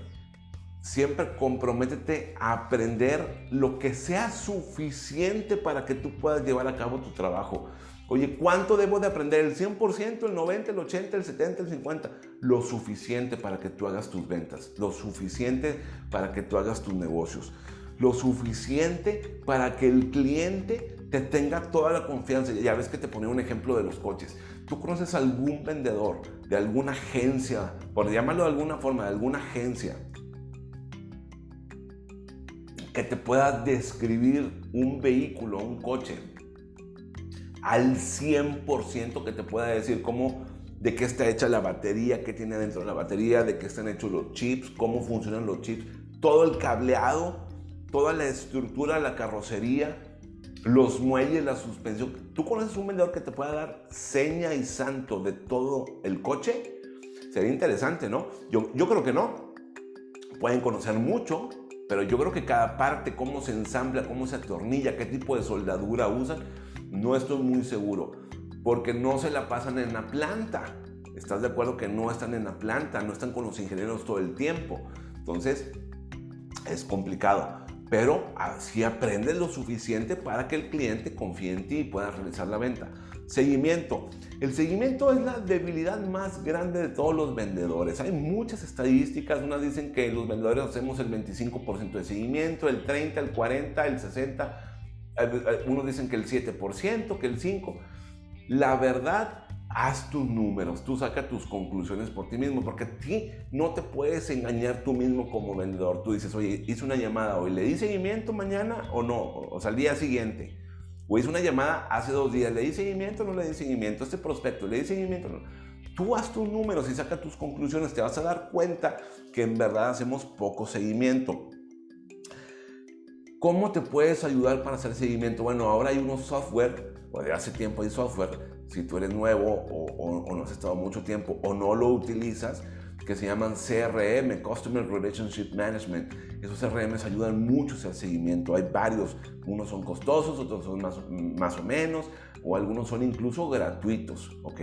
siempre comprométete a aprender lo que sea suficiente para que tú puedas llevar a cabo tu trabajo. Oye, ¿cuánto debo de aprender? ¿El 100%, el 90%, el 80%, el 70%, el 50%? Lo suficiente para que tú hagas tus ventas, lo suficiente para que tú hagas tus negocios, lo suficiente para que el cliente te tenga toda la confianza. Ya ves que te ponía un ejemplo de los coches. Tú conoces algún vendedor de alguna agencia, por llamarlo de alguna forma, de alguna agencia, que te pueda describir un vehículo, un coche, al 100% que te pueda decir cómo, de qué está hecha la batería, qué tiene dentro de la batería, de qué están hechos los chips, cómo funcionan los chips, todo el cableado, toda la estructura, la carrocería, los muelles, la suspensión. ¿Tú conoces un vendedor que te pueda dar seña y santo de todo el coche? Sería interesante, ¿no? Yo, yo creo que no. Pueden conocer mucho, pero yo creo que cada parte, cómo se ensambla, cómo se atornilla, qué tipo de soldadura usan, no estoy muy seguro. Porque no se la pasan en la planta. ¿Estás de acuerdo que no están en la planta? No están con los ingenieros todo el tiempo. Entonces, es complicado pero así aprendes lo suficiente para que el cliente confíe en ti y pueda realizar la venta. Seguimiento. El seguimiento es la debilidad más grande de todos los vendedores. Hay muchas estadísticas, unas dicen que los vendedores hacemos el 25% de seguimiento, el 30, el 40, el 60, unos dicen que el 7%, que el 5%. La verdad haz tus números, tú saca tus conclusiones por ti mismo, porque a ti no te puedes engañar tú mismo como vendedor. Tú dices, oye, hice una llamada hoy, ¿le di seguimiento mañana o no? O sea, al día siguiente. O hice una llamada hace dos días, ¿le di seguimiento o no le di seguimiento? Este prospecto, ¿le di seguimiento o no? Tú haz tus números y saca tus conclusiones, te vas a dar cuenta que en verdad hacemos poco seguimiento. ¿Cómo te puedes ayudar para hacer seguimiento? Bueno, ahora hay unos software, o de hace tiempo hay software si tú eres nuevo o, no has estado mucho tiempo o no lo utilizas, que se llaman CRM, Customer Relationship Management. Esos CRM ayudan mucho al seguimiento. Hay varios, unos son costosos, otros son más, más o menos, o algunos son incluso gratuitos, ¿ok?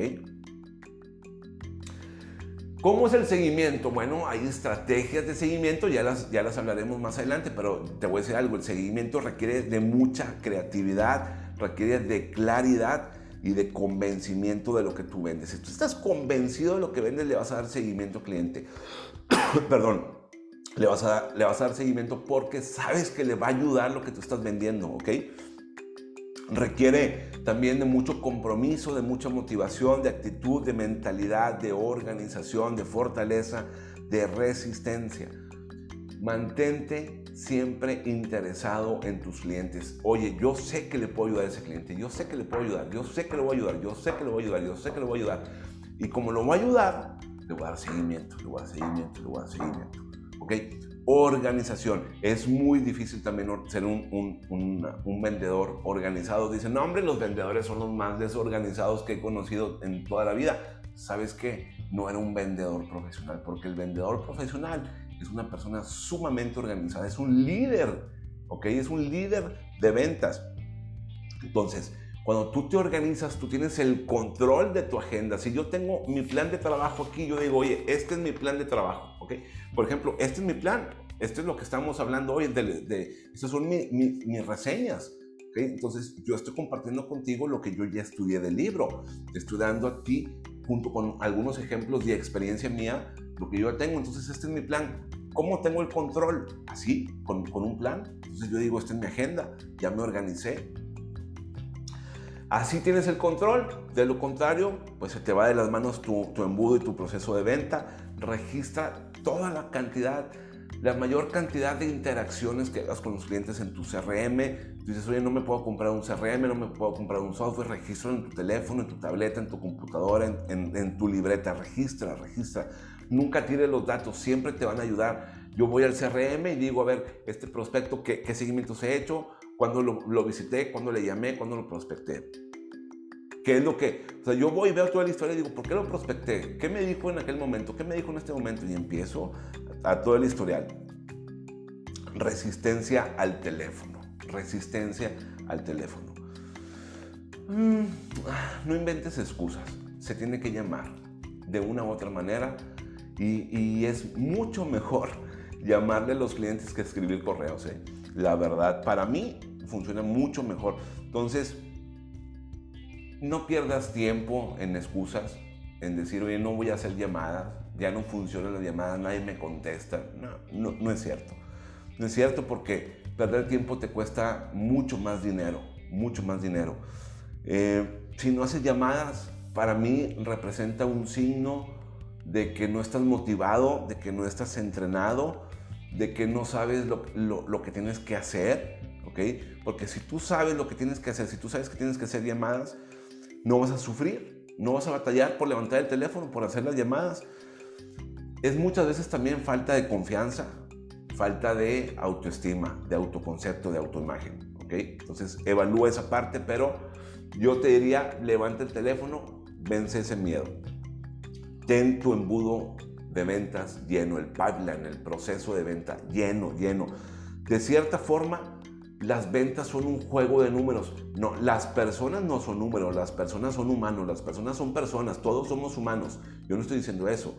¿Cómo es el seguimiento? Bueno, hay estrategias de seguimiento, ya las, ya las hablaremos más adelante, pero te voy a decir algo, el seguimiento requiere de mucha creatividad, requiere de claridad y de convencimiento de lo que tú vendes. Si tú estás convencido de lo que vendes, le vas a dar seguimiento al cliente. Perdón, le vas, a dar, le vas a dar seguimiento porque sabes que le va a ayudar lo que tú estás vendiendo, ¿ok? Requiere también de mucho compromiso, de mucha motivación, de actitud, de mentalidad, de organización, de fortaleza, de resistencia. Mantente siempre interesado en tus clientes. Oye, yo sé que le puedo ayudar a ese cliente, yo sé que le puedo ayudar, yo sé que le voy a ayudar, yo sé que le voy a ayudar, yo sé que le voy a ayudar. Y como lo voy a ayudar, le voy a dar seguimiento, le voy a dar seguimiento, le voy a dar seguimiento. ¿Ok? Organización. Es muy difícil también ser un, un, un, vendedor organizado. Dicen, no, hombre, los vendedores son los más desorganizados que he conocido en toda la vida. ¿Sabes qué? No era un vendedor profesional, porque el vendedor profesional es una persona sumamente organizada, es un líder, ¿ok? Es un líder de ventas. Entonces, cuando tú te organizas, tú tienes el control de tu agenda. Si yo tengo mi plan de trabajo aquí, yo digo, oye, este es mi plan de trabajo, ¿ok? Por ejemplo, este es mi plan, esto es lo que estamos hablando hoy, de, de estas son mis reseñas. ¿okay? Entonces, yo estoy compartiendo contigo lo que yo ya estudié del libro. Te estoy dando a ti, junto con algunos ejemplos de experiencia mía, lo que yo tengo. Entonces, este es mi plan. ¿Cómo tengo el control? Así, con, con un plan. Entonces yo digo, esta es mi agenda, ya me organicé. Así tienes el control. De lo contrario, pues se te va de las manos tu, tu embudo y tu proceso de venta. Registra toda la cantidad la mayor cantidad de interacciones que hagas con los clientes en tu CRM. Dices, oye, no me puedo comprar un CRM, no me puedo comprar un software, registra en tu teléfono, en tu tableta, en tu computadora, en, en, en tu libreta, registra, registra. Nunca tires los datos, siempre te van a ayudar. Yo voy al CRM y digo, a ver, este prospecto, ¿qué, qué seguimientos he hecho? ¿Cuándo lo, lo visité? ¿Cuándo le llamé? ¿Cuándo lo prospecté? ¿Qué es lo que? O sea, yo voy y veo toda la historia y digo, ¿por qué lo prospecté? ¿Qué me dijo en aquel momento? ¿Qué me dijo en este momento? Y empiezo a todo el historial. Resistencia al teléfono. Resistencia al teléfono. Mm, no inventes excusas. Se tiene que llamar de una u otra manera y, es mucho mejor llamarle a los clientes que escribir correos. ¿eh? La verdad, para mí funciona mucho mejor. Entonces, no pierdas tiempo en excusas, en decir, oye, no voy a hacer llamadas, ya no funciona la llamada, nadie me contesta. No, no, es cierto. No es cierto porque perder tiempo te cuesta mucho más dinero, mucho más dinero. Eh, si no haces llamadas, para mí representa un signo de que no estás motivado, de que no estás entrenado, de que no sabes lo, lo, que tienes que hacer, ¿ok? Porque si tú sabes lo que tienes que hacer, si tú sabes que tienes que hacer llamadas, no vas a sufrir, no vas a batallar por levantar el teléfono, por hacer las llamadas. Es muchas veces también falta de confianza, falta de autoestima, de autoconcepto, de autoimagen, ¿ok? Entonces evalúa esa parte, pero yo te diría, levanta el teléfono, vence ese miedo. Ten tu embudo de ventas lleno, el pipeline, el proceso de venta lleno, lleno. De cierta forma, las ventas son un juego de números. No, las personas no son números, las personas son humanos, las personas son personas, todos somos humanos. Yo no estoy diciendo eso.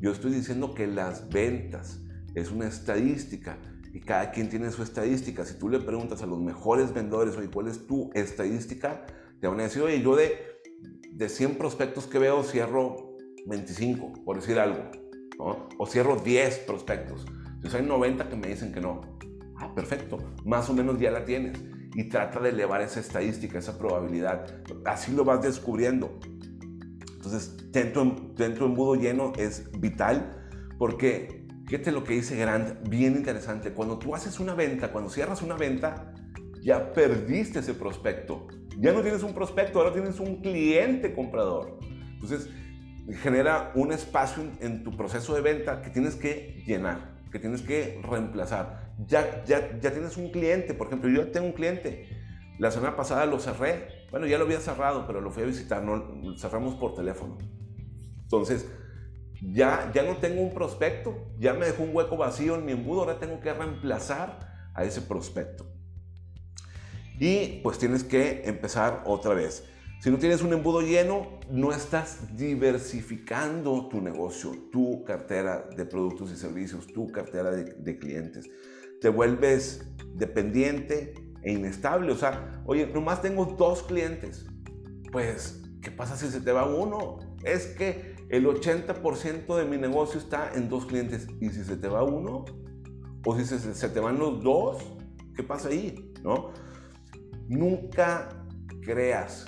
Yo estoy diciendo que las ventas es una estadística y cada quien tiene su estadística. Si tú le preguntas a los mejores vendedores, oye, ¿cuál es tu estadística? Te van a decir, oye, yo de, de 100 prospectos que veo cierro 25, por decir algo. O cierro 10 prospectos. Si hay 90 que me dicen que no. Ah, perfecto. Más o menos ya la tienes. Y trata de elevar esa estadística, esa probabilidad. Así lo vas descubriendo. Entonces, dentro tu, embudo lleno es vital porque, fíjate lo que dice Grant, bien interesante. Cuando tú haces una venta, cuando cierras una venta, ya perdiste ese prospecto. Ya no tienes un prospecto, ahora tienes un cliente comprador. Entonces, genera un espacio en, tu proceso de venta que tienes que llenar, que tienes que reemplazar. Ya, ya, ya tienes un cliente, por ejemplo, yo tengo un cliente. La semana pasada lo cerré. Bueno, ya lo había cerrado, pero lo fui a visitar, cerramos por teléfono. Entonces, ya, ya no tengo un prospecto, ya me dejó un hueco vacío en mi embudo, ahora tengo que reemplazar a ese prospecto. Y pues tienes que empezar otra vez. Si no tienes un embudo lleno, no estás diversificando tu negocio, tu cartera de productos y servicios, tu cartera de, clientes. Te vuelves dependiente e inestable. O sea, oye, nomás tengo dos clientes. Pues, ¿qué pasa si se te va uno? Es que el 80% de mi negocio está en dos clientes. ¿Y si se te va uno? ¿O si se, se te van los dos? ¿Qué pasa ahí? ¿No? Nunca creas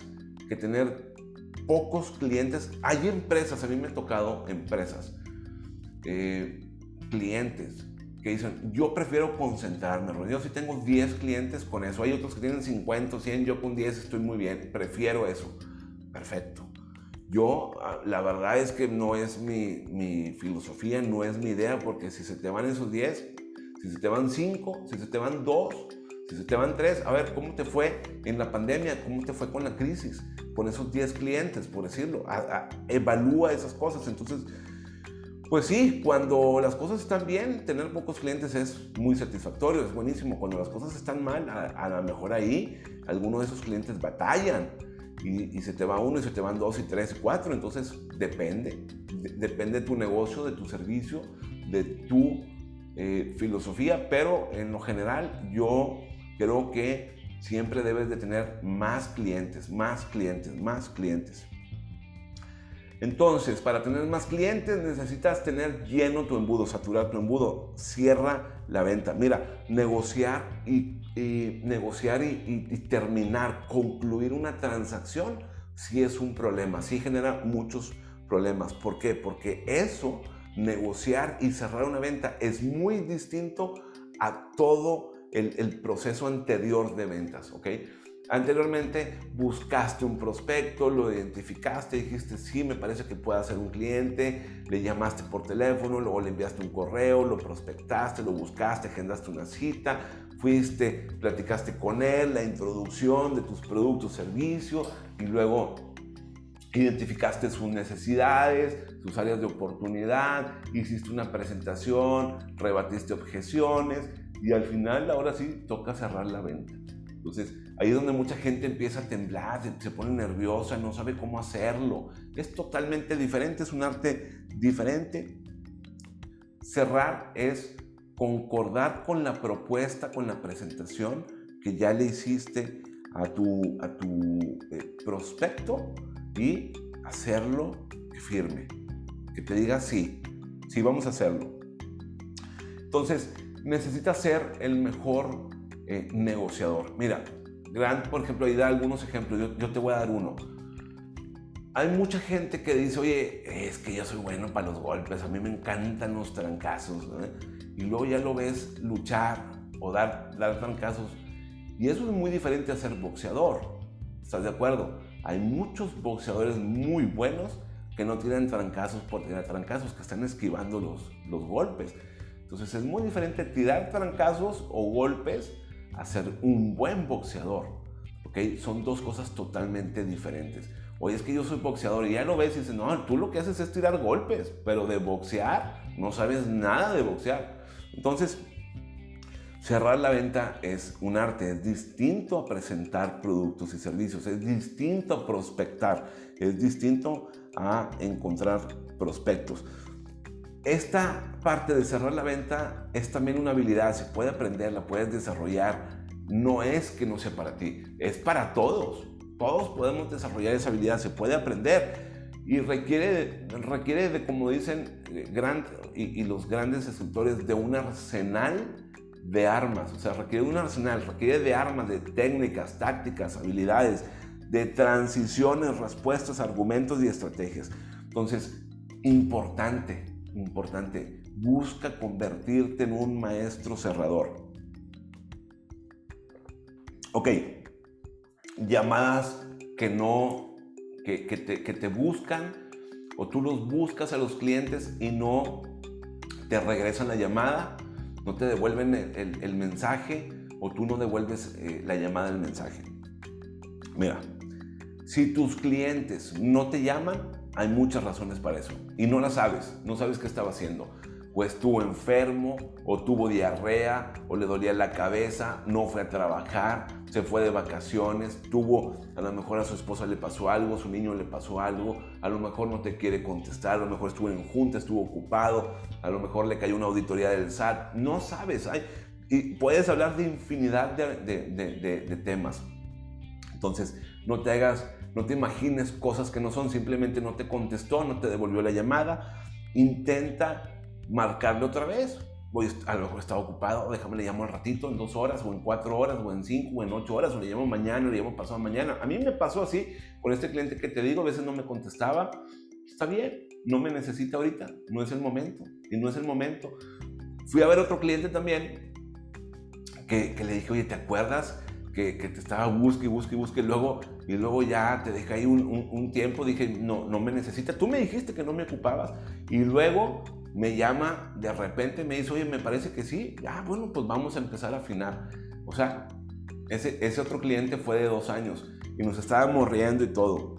que tener pocos clientes. Hay empresas, a mí me ha tocado empresas, eh, clientes que dicen, yo prefiero concentrarme, yo si tengo 10 clientes con eso, hay otros que tienen 50 o 100, yo con 10 estoy muy bien, prefiero eso. Perfecto. Yo, ah, la verdad es que no es mi, mi filosofía, no es mi idea, porque si se te van esos 10, si se te van 5, si se te van 2, si te van 3, a ver, ¿cómo te fue en la pandemia? ¿Cómo te fue con la crisis? con esos 10 clientes, por decirlo. evalúa esas cosas. Entonces, pues sí, cuando las cosas están bien, tener pocos clientes es muy satisfactorio, es buenísimo. Cuando las cosas están mal, a, lo mejor ahí algunos de esos clientes batallan y, se te va uno y se te van dos y tres y cuatro. Entonces, depende. depende de tu negocio, de tu servicio, de tu eh, filosofía, pero en lo general yo creo que siempre debes de tener más clientes, más clientes, más clientes. Entonces, para tener más clientes necesitas tener lleno tu embudo, saturar tu embudo, cierra la venta. Mira, negociar y, negociar y, terminar, concluir una transacción, sí es un problema, sí genera muchos problemas. ¿Por qué? Porque eso, negociar y cerrar una venta, es muy distinto a todo el, proceso anterior de ventas, ¿ok? Anteriormente buscaste un prospecto, lo identificaste, dijiste, sí, me parece que pueda ser un cliente, le llamaste por teléfono, luego le enviaste un correo, lo prospectaste, lo buscaste, agendaste una cita, fuiste, platicaste con él, la introducción de tus productos, servicios y luego identificaste sus necesidades, sus áreas de oportunidad, hiciste una presentación, rebatiste objeciones y al final, ahora sí, toca cerrar la venta. Entonces, ahí es donde mucha gente empieza a temblar, se pone nerviosa, no sabe cómo hacerlo. Es totalmente diferente, es un arte diferente. Cerrar es concordar con la propuesta, con la presentación que ya le hiciste a tu, a tu eh, prospecto y hacerlo firme. Que te diga sí, sí vamos a hacerlo. Entonces, necesitas ser el mejor eh, negociador. Mira, Grant, por ejemplo, ahí da algunos ejemplos. Yo, te voy a dar uno. Hay mucha gente que dice, oye, es que yo soy bueno para los golpes, a mí me encantan los trancazos. y luego ya lo ves luchar o dar, dar trancazos. Y eso es muy diferente a ser boxeador. ¿Estás de acuerdo? Hay muchos boxeadores muy buenos que no tienen trancazos por tirar trancazos, que están esquivando los, los golpes. Entonces es muy diferente tirar trancazos o golpes a ser un buen boxeador. ¿ok? Son dos cosas totalmente diferentes. Oye, es que yo soy boxeador y ya lo ves y dices, no, tú lo que haces es tirar golpes, pero de boxear no sabes nada de boxear. Entonces, cerrar la venta es un arte, es distinto a presentar productos y servicios, es distinto a prospectar, es distinto a encontrar prospectos. Esta parte de cerrar la venta es también una habilidad, se puede aprender, la puedes desarrollar. No es que no sea para ti, es para todos. Todos podemos desarrollar esa habilidad, se puede aprender y requiere, requiere de, como dicen gran, y, los grandes escritores, de un arsenal de armas. O sea, requiere un arsenal, requiere de armas, de técnicas, tácticas, habilidades, de transiciones, respuestas, argumentos y estrategias. Entonces, importante, importante, busca convertirte en un maestro cerrador. Ok, llamadas que no, que, te, buscan o tú los buscas a los clientes y no te regresan la llamada, no te devuelven el, mensaje o tú no devuelves eh, la llamada del mensaje. Mira, si tus clientes no te llaman, hay muchas razones para eso. Y no las sabes, no sabes qué estaba haciendo. O estuvo enfermo, o tuvo diarrea, o le dolía la cabeza, no fue a trabajar, se fue de vacaciones, tuvo, a lo mejor a su esposa le pasó algo, a su niño le pasó algo, a lo mejor no te quiere contestar, a lo mejor estuvo en junta, estuvo ocupado, a lo mejor le cayó una auditoría del SAT, no sabes, hay, y puedes hablar de infinidad de, de, temas. Entonces, no te hagas, no te imagines cosas que no son, simplemente no te contestó, no te devolvió la llamada. Intenta marcarle otra vez. Voy, a lo mejor estaba ocupado, déjame le llamo al ratito, en dos horas, o en cuatro horas, o en cinco, o en ocho horas, o le llamo mañana, o le llamo pasado mañana. A mí me pasó así con este cliente que te digo, a veces no me contestaba. Está bien, no me necesita ahorita, no es el momento, y no es el momento. Fui a ver otro cliente también que, le dije, oye, ¿te acuerdas? Que, que, te estaba busque busque busque, luego, y luego ya te dejé ahí un, un, un, tiempo, dije, no, no me necesita. Tú me dijiste que no me ocupabas. Y luego me llama, de repente me dice, oye, me parece que sí. Ah, bueno, pues vamos a empezar a afinar. O sea, ese, ese otro cliente fue de dos años y nos estábamos riendo y todo.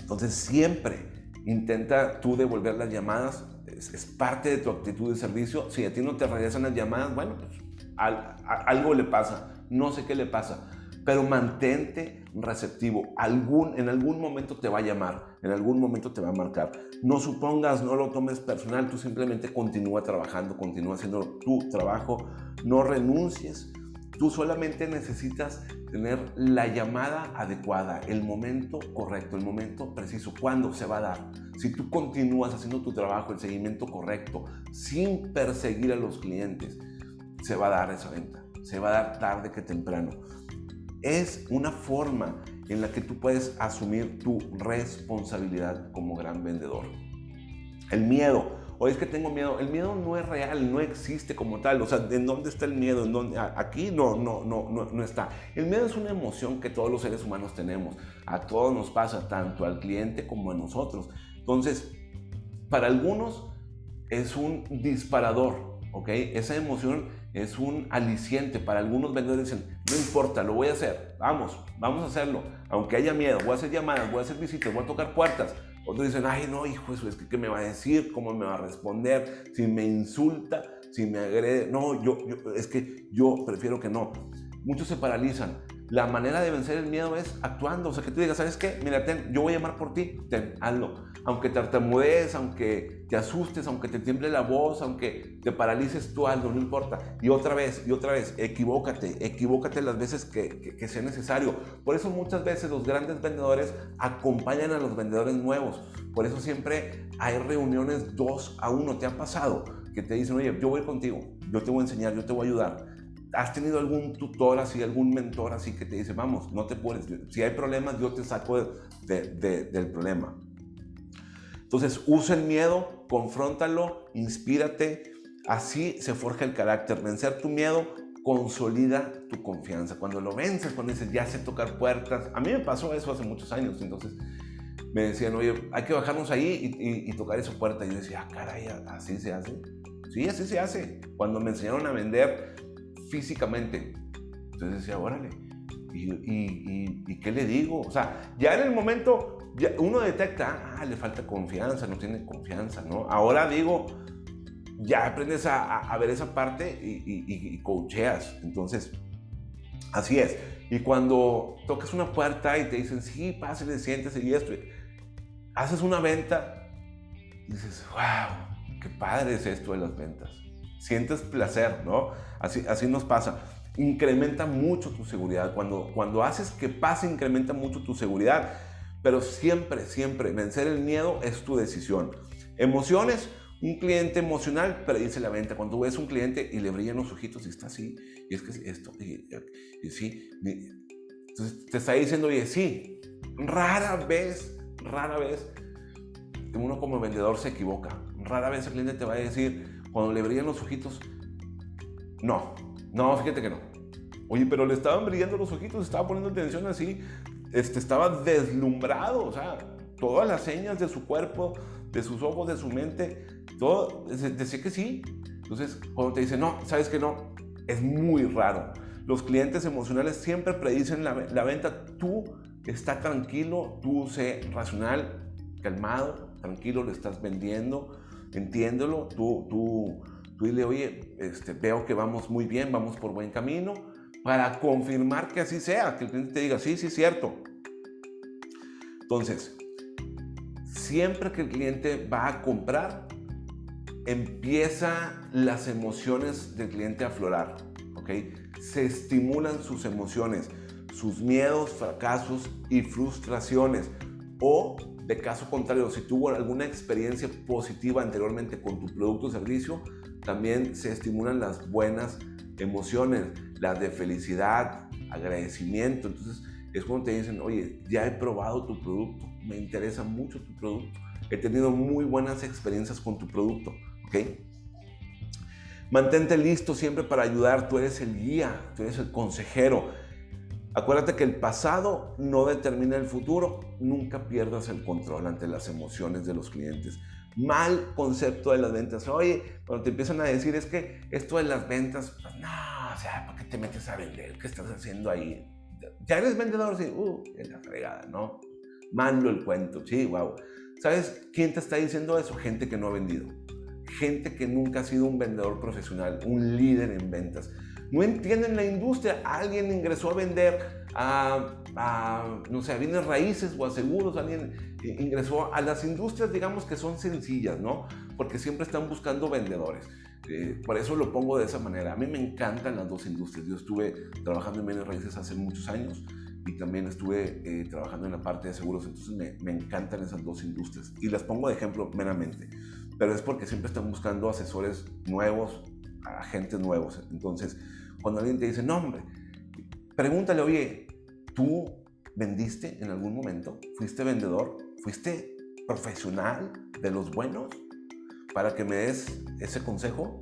Entonces siempre intenta tú devolver las llamadas. Es, parte de tu actitud de servicio. Si a ti no te regresan las llamadas, bueno, pues algo le pasa. No sé qué le pasa pero mantente receptivo. Algún, en algún momento te va a llamar, en algún momento te va a marcar. No supongas, no lo tomes personal, tú simplemente continúa trabajando, continúa haciendo tu trabajo, no renuncies. Tú solamente necesitas tener la llamada adecuada, el momento correcto, el momento preciso, cuándo se va a dar. Si tú continúas haciendo tu trabajo, el seguimiento correcto, sin perseguir a los clientes, se va a dar esa venta. Se va a dar tarde que temprano es una forma en la que tú puedes asumir tu responsabilidad como gran vendedor. El miedo. Hoy es que tengo miedo. El miedo no es real, no existe como tal. O sea, ¿en dónde está el miedo? ¿En dónde? Aquí no, no, no, no, no está. El miedo es una emoción que todos los seres humanos tenemos. A todos nos pasa, tanto al cliente como a nosotros. Entonces, para algunos es un disparador, ¿ok? Esa emoción es un aliciente. Para algunos vendedores dicen, no importa, lo voy a hacer, vamos, vamos a hacerlo. Aunque haya miedo, voy a hacer llamadas, voy a hacer visitas, voy a tocar puertas. Otros dicen, ay no, hijo, eso es que qué me va a decir, cómo me va a responder, si me insulta, si me agrede. No, yo, yo es que yo prefiero que no. Muchos se paralizan. La manera de vencer el miedo es actuando. O sea, que tú digas, ¿sabes qué? Mira, yo voy a llamar por ti. Ten, hazlo. Aunque tartamudees, aunque te asustes, aunque te tiemble la voz, aunque te paralices tú, algo, no importa. Y otra vez, y otra vez, equivócate. Equivócate las veces que, que sea necesario. Por eso muchas veces los grandes vendedores acompañan a los vendedores nuevos. Por eso siempre hay reuniones dos a uno. ¿Te ha pasado? Que te dicen, oye, yo voy contigo, yo te voy a enseñar, yo te voy a ayudar ¿Has tenido algún tutor así, algún mentor así que te dice, vamos, no te puedes, si hay problemas, yo te saco del problema? Entonces, usa el miedo, confróntalo, inspírate, Así se forja el carácter. Vencer tu miedo consolida tu confianza. Cuando lo vences, cuando dices, ya sé tocar puertas. A mí me pasó eso hace muchos años. Entonces me decían, oye, hay que bajarnos ahí y, tocar esa puerta. Y yo decía, ah, caray, así se hace. Sí, así se hace. Cuando me enseñaron a vender físicamente. Entonces decía, órale. ¿Y, y, qué le digo? O sea, ya en el momento uno detecta, ah, le falta confianza, no tiene confianza, ¿no? Ahora digo, ya aprendes a, ver esa parte y, coacheas. Entonces, así es. Y cuando tocas una puerta y te dicen, sí, pásale, siéntese y esto, haces una venta, dices, wow, qué padre es esto de las ventas. Sientes placer, ¿no? Así, así nos pasa. Incrementa mucho tu seguridad. Cuando, cuando haces que pase, incrementa mucho tu seguridad. Pero siempre, siempre, vencer el miedo es tu decisión. Emociones, un cliente emocional predice la venta. Cuando ves un cliente y le brillan los ojitos y está así, y es que esto, y, sí, entonces te está diciendo, oye, sí, rara vez, rara vez, uno como vendedor se equivoca. Rara vez el cliente te va a decir, cuando le brillan los ojitos, no, no, fíjate que no. Oye, pero le estaban brillando los ojitos, estaba poniendo atención así, este, estaba deslumbrado, o sea, todas las señas de su cuerpo, de sus ojos, de su mente, todo, decía que sí. Entonces, cuando te dice no, sabes que no, es muy raro. Los clientes emocionales siempre predicen la, venta. Tú está tranquilo, tú sé racional, calmado, tranquilo, lo estás vendiendo, entiéndelo, tú, tú, tú dile, oye, este, veo que vamos muy bien, vamos por buen camino, para confirmar que así sea, que el cliente te diga, sí, sí, cierto. Entonces, siempre que el cliente va a comprar, empieza las emociones del cliente a aflorar, ¿ok? Se estimulan sus emociones, sus miedos, fracasos y frustraciones. O, de caso contrario, si tuvo alguna experiencia positiva anteriormente con tu producto o servicio, también se estimulan las buenas emociones, las de felicidad, agradecimiento. Entonces, es cuando te dicen, oye, ya he probado tu producto, me interesa mucho tu producto, he tenido muy buenas experiencias con tu producto, ¿ok? Mantente listo siempre para ayudar, tú eres el guía, tú eres el consejero. Acuérdate que el pasado no determina el futuro, nunca pierdas el control ante las emociones de los clientes. Mal concepto de las ventas. Oye, cuando te empiezan a decir es que esto de las ventas, pues no, o sea, ¿para qué te metes a vender? ¿Qué estás haciendo ahí? ya eres vendedor, sí, uh, es la fregada, ¿no? Mando el cuento, sí, wow. ¿Sabes quién te está diciendo eso? Gente que no ha vendido. Gente que nunca ha sido un vendedor profesional, un líder en ventas. No entienden la industria. Alguien ingresó a vender a no sé, a bienes raíces o a seguros. Alguien ingresó a las industrias, digamos, que son sencillas, ¿no? Porque siempre están buscando vendedores. Eh, por eso lo pongo de esa manera. A mí me encantan las dos industrias. Yo estuve trabajando en bienes raíces hace muchos años y también estuve eh, trabajando en la parte de seguros. Entonces me, me, encantan esas dos industrias. Y las pongo de ejemplo meramente. Pero es porque siempre están buscando asesores nuevos, agentes nuevos. Entonces, cuando alguien te dice, no, hombre, pregúntale, oye, ¿tú vendiste en algún momento? ¿Fuiste vendedor? ¿Fuiste profesional de los buenos? para que me des ese consejo?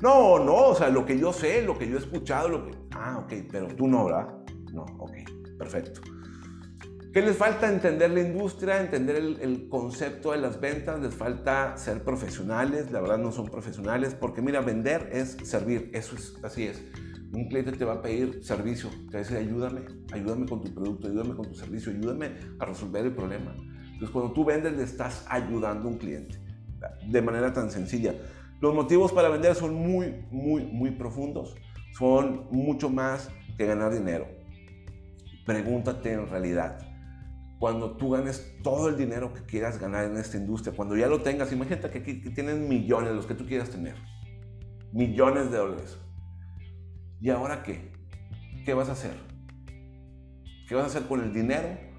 No, no, o sea, lo que yo sé, lo que yo he escuchado, lo que... Ah, ok, pero tú no, ¿verdad? No, ok, perfecto. ¿Qué les falta? Entender la industria, entender el, concepto de las ventas, les falta ser profesionales, la verdad no son profesionales, porque mira, vender es servir, eso es, así es. Un cliente te va a pedir servicio, te va a decir, ayúdame, ayúdame con tu producto, ayúdame con tu servicio, ayúdame a resolver el problema. Entonces, cuando tú vendes, le estás ayudando a un cliente de manera tan sencilla. Los motivos para vender son muy, muy, muy profundos. Son mucho más que ganar dinero. Pregúntate en realidad, cuando tú ganes todo el dinero que quieras ganar en esta industria, cuando ya lo tengas, imagínate que aquí tienen millones, los que tú quieras tener. Millones de dólares. ¿Y ahora qué? ¿Qué vas a hacer? ¿Qué vas a hacer con el dinero?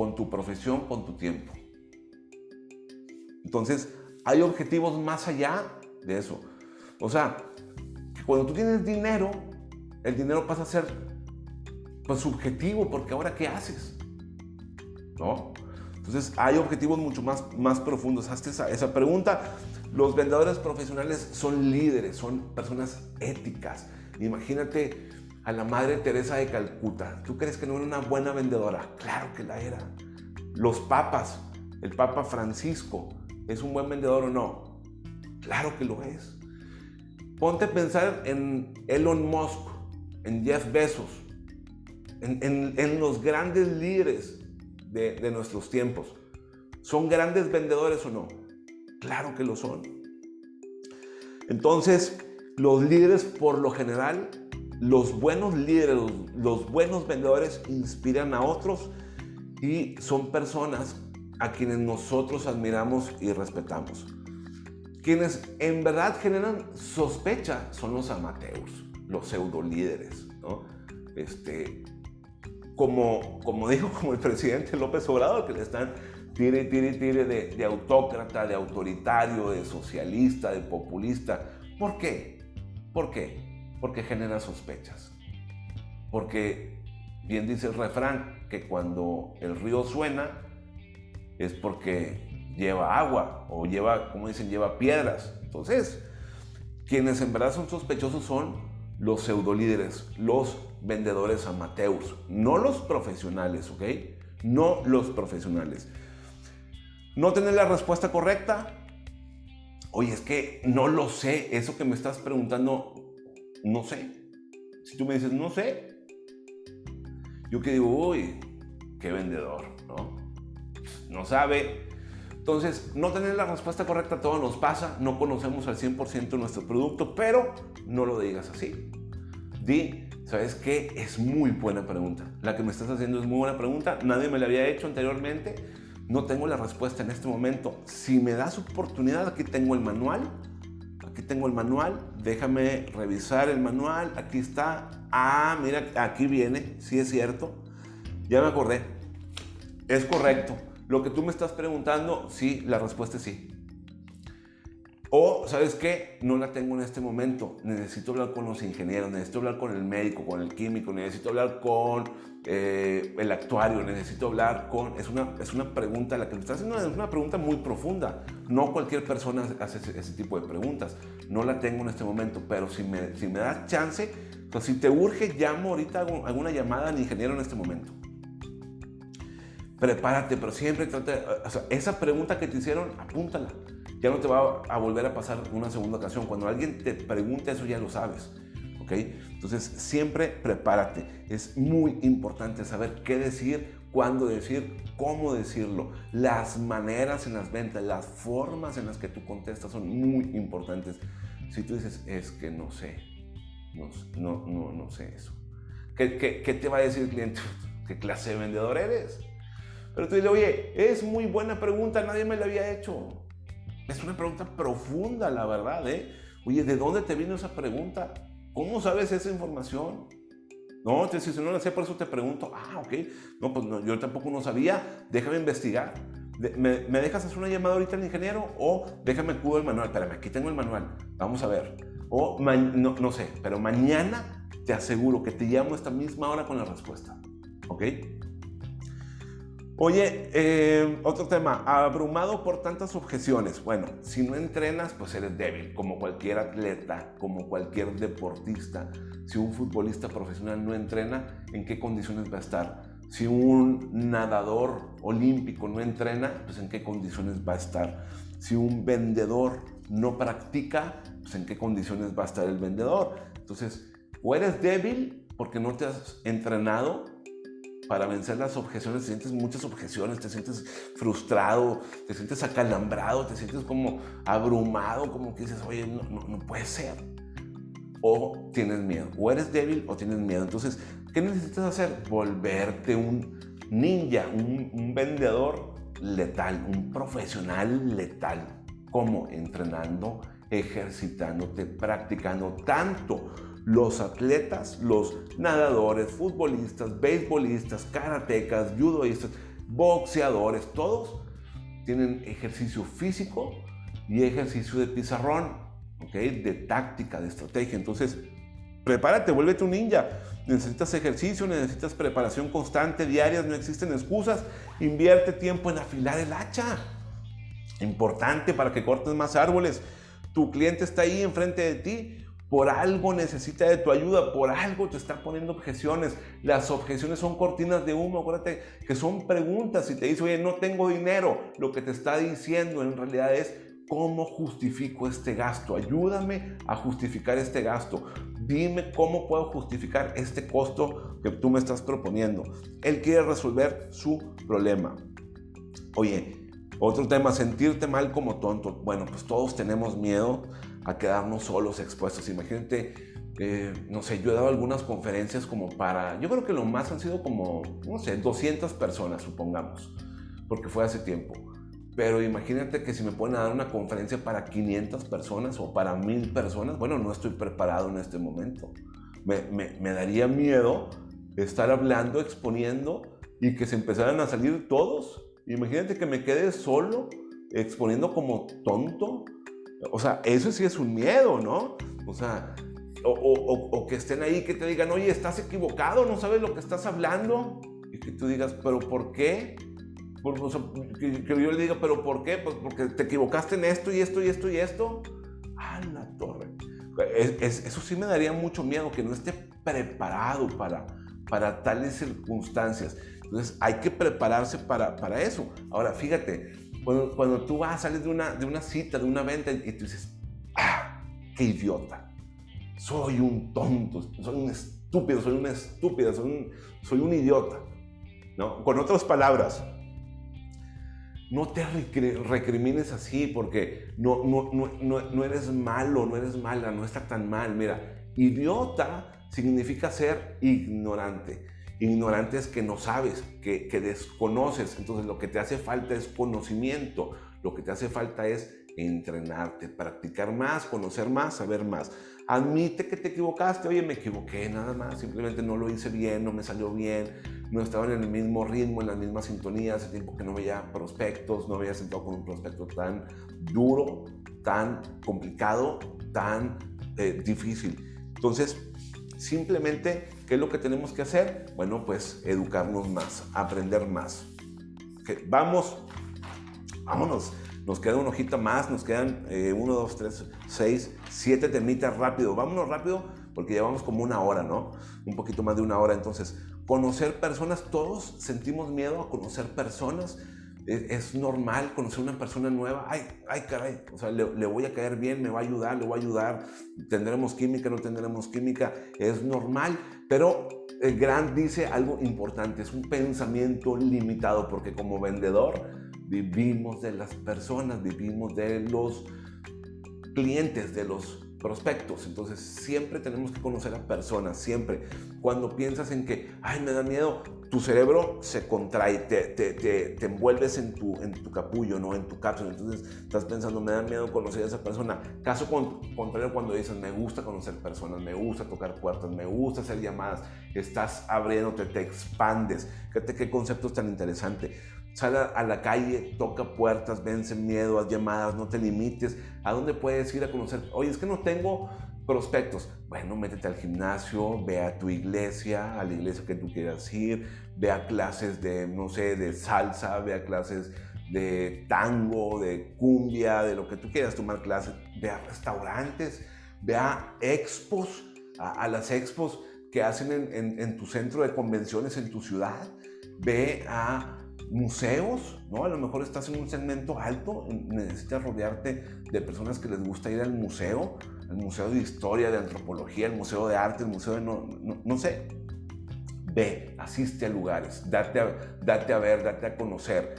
Con tu profesión, con tu tiempo. Entonces, hay objetivos más allá de eso. O sea, cuando tú tienes dinero, el dinero pasa a ser pues, subjetivo, porque ahora ¿qué haces? ¿No? Entonces hay objetivos mucho más, más profundos. Hazte esa, esa pregunta. Los vendedores profesionales son líderes, son personas éticas. Imagínate a la Madre Teresa de Calcuta. ¿Tú crees que no era una buena vendedora? Claro que la era. Los papas, el Papa Francisco, ¿es un buen vendedor o no? Claro que lo es. Ponte a pensar en Elon Musk, en Jeff Bezos, en, los grandes líderes de, de nuestros tiempos. ¿Son grandes vendedores o no? Claro que lo son. Entonces, los líderes por lo general, los buenos líderes, los, buenos vendedores inspiran a otros y son personas a quienes nosotros admiramos y respetamos. Quienes en verdad generan sospecha son los amateurs, los pseudo líderes. Este, como, como dijo como el presidente López Obrador, que le están tire, tire, tire de, de autócrata, de autoritario, de socialista, de populista. ¿Por qué? ¿Por qué? Porque genera sospechas. Porque bien dice el refrán que cuando el río suena es porque lleva agua o lleva, como dicen, lleva piedras. Entonces, quienes en verdad son sospechosos son los pseudolíderes, los vendedores amateurs, no los profesionales, ¿ok? No los profesionales. No tener la respuesta correcta. Oye, es que no lo sé. Eso que me estás preguntando, no sé. Si tú me dices, no sé, yo que digo, uy, qué vendedor, ¿no? No sabe. Entonces, no tener la respuesta correcta todo nos pasa. No conocemos al 100% nuestro producto, pero no lo digas así. Di, ¿sabes qué? Es muy buena pregunta. La que me estás haciendo es muy buena pregunta. Nadie me la había hecho anteriormente no tengo la respuesta en este momento. Si me das oportunidad, aquí tengo el manual. Tengo el manual. Déjame revisar el manual. Aquí está. Ah, mira, aquí viene. Sí es cierto. Ya me acordé. Es correcto. Lo que tú me estás preguntando, sí, la respuesta es sí. O, ¿sabes qué? No la tengo en este momento. Necesito hablar con los ingenieros, necesito hablar con el médico, con el químico, necesito hablar con eh, el actuario, necesito hablar con... Es una, es una pregunta, la que me estás haciendo es una pregunta muy profunda. No cualquier persona hace ese, tipo de preguntas. No la tengo en este momento, pero si me, si me das chance, pues si te urge, llamo ahorita alguna llamada al ingeniero en este momento. Prepárate, pero siempre trate... O sea, esa pregunta que te hicieron, apúntala ya no te va a volver a pasar una segunda ocasión. Cuando alguien te pregunte eso ya lo sabes. ¿ok? Entonces siempre prepárate. Es muy importante saber qué decir, cuándo decir, cómo decirlo. Las maneras en las ventas, las formas en las que tú contestas son muy importantes. Si tú dices, es que no sé, no, no, no, sé eso. ¿Qué, qué, qué te va a decir el cliente? ¿Qué clase de vendedor eres? Pero tú dices, oye, es muy buena pregunta, nadie me la había hecho. Es una pregunta profunda, la verdad, ¿eh? Oye, ¿de dónde te vino esa pregunta? ¿Cómo sabes esa información? No, te si no la sé, por eso te pregunto. Ah, ok. No, pues yo tampoco no sabía. Déjame investigar. ¿Me, ¿Me, dejas hacer una llamada ahorita al ingeniero? O déjame cubo el manual. Espérame, aquí tengo el manual. Vamos a ver. O no, no sé, pero mañana te aseguro que te llamo a esta misma hora con la respuesta. ¿Ok? Oye, eh, otro tema, abrumado por tantas objeciones. Bueno, si no entrenas, pues eres débil, como cualquier atleta, como cualquier deportista. Si un futbolista profesional no entrena, ¿en qué condiciones va a estar? Si un nadador olímpico no entrena, pues en qué condiciones va a estar. Si un vendedor no practica, pues en qué condiciones va a estar el vendedor. Entonces, o eres débil porque no te has entrenado para vencer las objeciones, te sientes muchas objeciones, te sientes frustrado, te sientes acalambrado, te sientes como abrumado, como que dices, oye, no, no, puede ser. O tienes miedo, o eres débil o tienes miedo. Entonces, ¿qué necesitas hacer? Volverte un ninja, un, un vendedor letal, un profesional letal. como Entrenando, ejercitándote, practicando tanto los atletas, los nadadores, futbolistas, beisbolistas, karatecas, judoístas, boxeadores, todos tienen ejercicio físico y ejercicio de pizarrón, ¿ok? De táctica, de estrategia. Entonces, prepárate, vuélvete un ninja. Necesitas ejercicio, necesitas preparación constante, diarias, no existen excusas. Invierte tiempo en afilar el hacha. Importante para que cortes más árboles. Tu cliente está ahí enfrente de ti. Por algo necesita de tu ayuda, por algo te está poniendo objeciones. Las objeciones son cortinas de humo, acuérdate que son preguntas. Si te dice, oye, no tengo dinero, lo que te está diciendo en realidad es, ¿cómo justifico este gasto? Ayúdame a justificar este gasto. Dime cómo puedo justificar este costo que tú me estás proponiendo. Él quiere resolver su problema. Oye, otro tema, sentirte mal como tonto. Bueno, pues todos tenemos miedo a quedarnos solos, expuestos. Imagínate, eh, no sé, yo he dado algunas conferencias como para, yo creo que lo más han sido como, no sé, 200 personas, supongamos, porque fue hace tiempo. Pero imagínate que si me pueden dar una conferencia para 500 personas o para 1000 personas, bueno, no estoy preparado en este momento. Me, me, daría miedo estar hablando, exponiendo y que se empezaran a salir todos. Imagínate que me quede solo exponiendo como tonto. O sea, eso sí es un miedo, ¿no? O sea, o, o, que estén ahí, que te digan, oye, estás equivocado, no sabes lo que estás hablando. Y que tú digas, pero ¿por qué? que, yo le diga, ¿pero por qué? Pues porque te equivocaste en esto y esto y esto y esto. ¡Ah, la torre! eso sí me daría mucho miedo, que no esté preparado para, para tales circunstancias. Entonces hay que prepararse para, para eso. Ahora, fíjate, cuando, cuando tú vas, sales de una, de una cita, de una venta y tú dices, ¡ah, qué idiota! Soy un tonto, soy un estúpido, soy una estúpida, soy un, soy un idiota. ¿No? Con otras palabras, no te recrimines así porque no, no, no, no, eres malo, no eres mala, no está tan mal. Mira, idiota significa ser ignorante. Ignorante es que no sabes, que, desconoces. Entonces lo que te hace falta es conocimiento. Lo que te hace falta es entrenarte, practicar más, conocer más, saber más. Admite que te equivocaste, oye, me equivoqué nada más, simplemente no lo hice bien, no me salió bien, no estaba en el mismo ritmo, en la misma sintonía, hace tiempo que no veía prospectos, no había sentado con un prospecto tan duro, tan complicado, tan eh, difícil. Entonces, simplemente, ¿qué es lo que tenemos que hacer? Bueno, pues educarnos más, aprender más. Vamos, vámonos. Nos queda una hojita más, nos quedan eh, uno, dos, tres, seis, siete temitas rápido. Vámonos rápido porque llevamos como una hora, ¿no? Un poquito más de una hora. Entonces, conocer personas, todos sentimos miedo a conocer personas. Es, normal conocer una persona nueva. Ay, ay, caray. O sea, le, voy a caer bien, me va a ayudar, le voy a ayudar. Tendremos química, no tendremos química. Es normal. Pero Grant dice algo importante. Es un pensamiento limitado porque como vendedor vivimos de las personas, vivimos de los clientes, de los prospectos. Entonces siempre tenemos que conocer a personas, siempre. Cuando piensas en que, ay, me da miedo, tu cerebro se contrae, te, te, te, envuelves en tu, en tu capullo, ¿no? En tu cápsula. Entonces estás pensando, me da miedo conocer a esa persona. Caso contrario cuando dices, me gusta conocer personas, me gusta tocar puertas, me gusta hacer llamadas, estás abriéndote, te expandes. Fíjate qué conceptos tan interesante. Sal a la calle, toca puertas, vence miedo, haz llamadas, no te limites. ¿A dónde puedes ir a conocer? Oye, es que no tengo prospectos. Bueno, métete al gimnasio, ve a tu iglesia, a la iglesia que tú quieras ir, ve a clases de, no sé, de salsa, ve a clases de tango, de cumbia, de lo que tú quieras tomar clases, ve a restaurantes, ve a expos, a, las expos que hacen en, en tu centro de convenciones en tu ciudad, ve a museos, ¿no? A lo mejor estás en un segmento alto, necesitas rodearte de personas que les gusta ir al museo, al museo de historia, de antropología, el museo de arte, el museo de no, no, sé. Ve, asiste a lugares, date a, date a ver, date a conocer.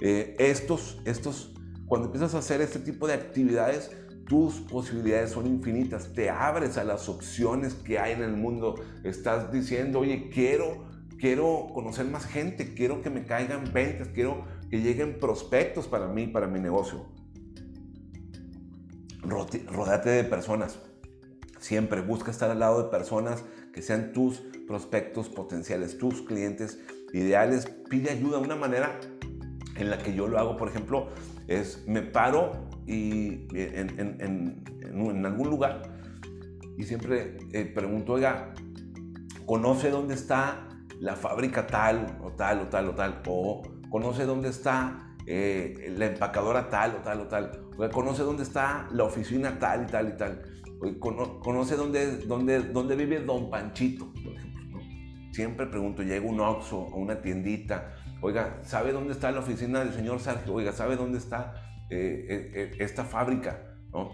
Eh, estos, estos, cuando empiezas a hacer este tipo de actividades, tus posibilidades son infinitas, te abres a las opciones que hay en el mundo, estás diciendo, oye, quiero quiero conocer más gente, quiero que me caigan ventas, quiero que lleguen prospectos para mí, para mi negocio. Rodate de personas. Siempre busca estar al lado de personas que sean tus prospectos potenciales, tus clientes ideales. Pide ayuda. Una manera en la que yo lo hago, por ejemplo, es me paro y en, en algún lugar y siempre eh, pregunto, oiga, ¿conoce dónde está la fábrica tal o tal o tal o tal? O ¿conoce dónde está eh, la empacadora tal o tal o tal? O ¿conoce dónde está la oficina tal y tal y tal? O, ¿Conoce dónde, dónde, dónde vive Don Panchito? Por ejemplo, Siempre pregunto, llega un Oxxo o una tiendita, oiga, ¿sabe dónde está la oficina del señor Sergio? Oiga, ¿sabe dónde está eh, esta fábrica? ¿No?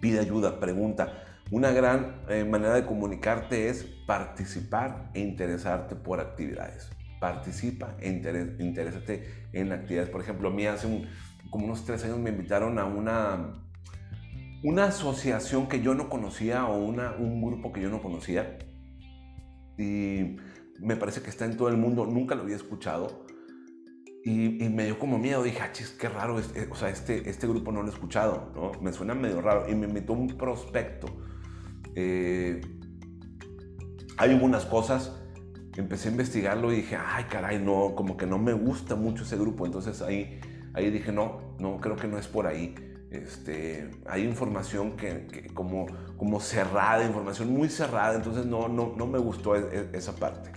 Pide ayuda, pregunta. Una gran eh, manera de comunicarte es participar e interesarte por actividades. Participa e interésate en actividades. Por ejemplo, a mí hace como unos tres años me invitaron a una, una asociación que yo no conocía o una, un grupo que yo no conocía. Y me parece que está en todo el mundo, nunca lo había escuchado. Y, me dio como miedo, dije, ah, chis, qué raro, o sea, este, este grupo no lo he escuchado, ¿no? Me suena medio raro. Y me invitó un prospecto eh, hay algunas cosas, empecé a investigarlo y dije, ay caray, no, como que no me gusta mucho ese grupo. Entonces ahí, ahí dije, no, no, creo que no es por ahí. Este, hay información que, como, como cerrada, información muy cerrada, entonces no, no, no me gustó e, e, esa parte.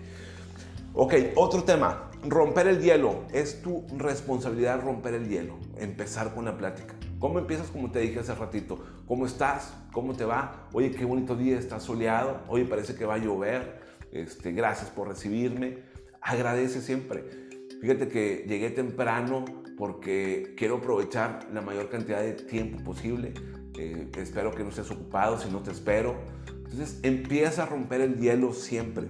Ok, otro tema, romper el hielo. Es tu responsabilidad romper el hielo, empezar con la plática. ¿Cómo empiezas? Como te dije hace ratito. ¿Cómo estás? ¿Cómo te va? Oye, qué bonito día, está soleado. Oye, parece que va a llover. Este, gracias por recibirme. Agradece siempre. Fíjate que llegué temprano porque quiero aprovechar la mayor cantidad de tiempo posible. Eh, espero que no estés ocupado, si no te espero. Entonces empieza a romper el hielo siempre.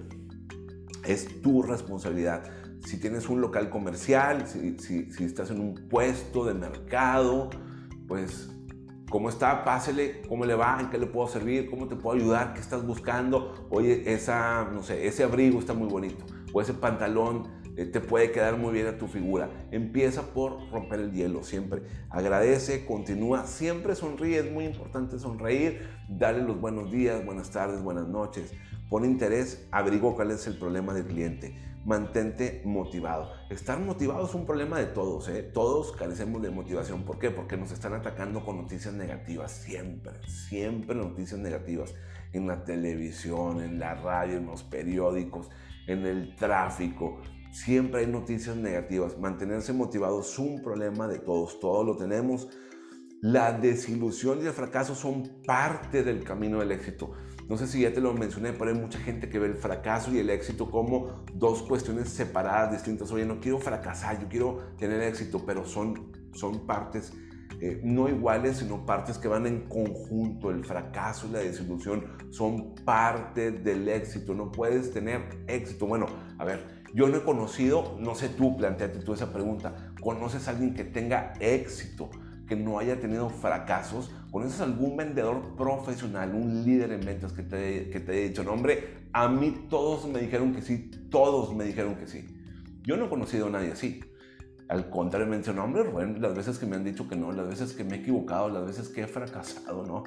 Es tu responsabilidad. Si tienes un local comercial, si, si, si estás en un puesto de mercado, pues, ¿cómo está? Pásele, ¿cómo le va? ¿En qué le puedo servir? ¿Cómo te puedo ayudar? ¿Qué estás buscando? Oye, esa, no sé, ese abrigo está muy bonito. O ese pantalón eh, te puede quedar muy bien a tu figura. Empieza por romper el hielo siempre. Agradece, continúa, siempre sonríe. Es muy importante sonreír, darle los buenos días, buenas tardes, buenas noches. Pon interés, abrigo cuál es el problema del cliente mantente motivado. Estar motivado es un problema de todos, ¿eh? Todos carecemos de motivación. ¿Por qué? Porque nos están atacando con noticias negativas, siempre, siempre noticias negativas. En la televisión, en la radio, en los periódicos, en el tráfico. Siempre hay noticias negativas. Mantenerse motivado es un problema de todos, todos lo tenemos. La desilusión y el fracaso son parte del camino del éxito. No sé si ya te lo mencioné, pero hay mucha gente que ve el fracaso y el éxito como dos cuestiones separadas, distintas. Oye, no quiero fracasar, yo quiero tener éxito, pero son, son partes eh, no iguales, sino partes que van en conjunto. El fracaso y la desilusión son parte del éxito. No puedes tener éxito. Bueno, a ver, yo no he conocido, no sé tú, planteate tú esa pregunta. ¿Conoces a alguien que tenga éxito? Que no haya tenido fracasos? ¿Conoces algún vendedor profesional, un líder en ventas que te, que te haya dicho, no, hombre, a mí todos me dijeron que sí, todos me dijeron que sí? Yo no he conocido a nadie así. Al contrario, me dicho, no, hombre, las veces que me han dicho que no, las veces que me he equivocado, las veces que he fracasado, no,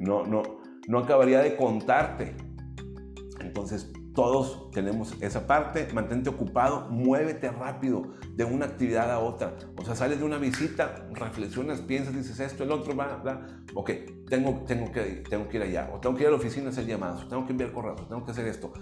no, no, no acabaría de contarte. Entonces, todos tenemos esa parte, mantente ocupado, muévete rápido de una actividad a otra. O sea, sales de una visita, reflexionas, piensas, dices esto, el otro, va, va. Ok, tengo, tengo, que, tengo que ir allá, o tengo que ir a la oficina a hacer llamadas, o tengo que enviar correos, o tengo que hacer esto.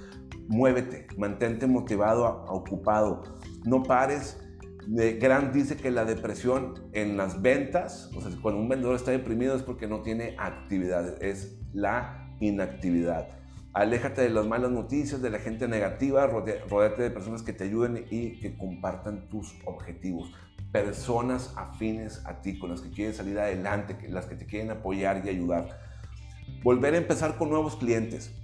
Muévete, mantente motivado, ocupado. No pares. Grant dice que la depresión en las ventas, o sea, cuando un vendedor está deprimido es porque no tiene actividad, es la inactividad. Aléjate de las malas noticias, de la gente negativa, rodéate de personas que te ayuden y que compartan tus objetivos. Personas afines a ti, con las que quieren salir adelante, las que te quieren apoyar y ayudar. Volver a empezar con nuevos clientes.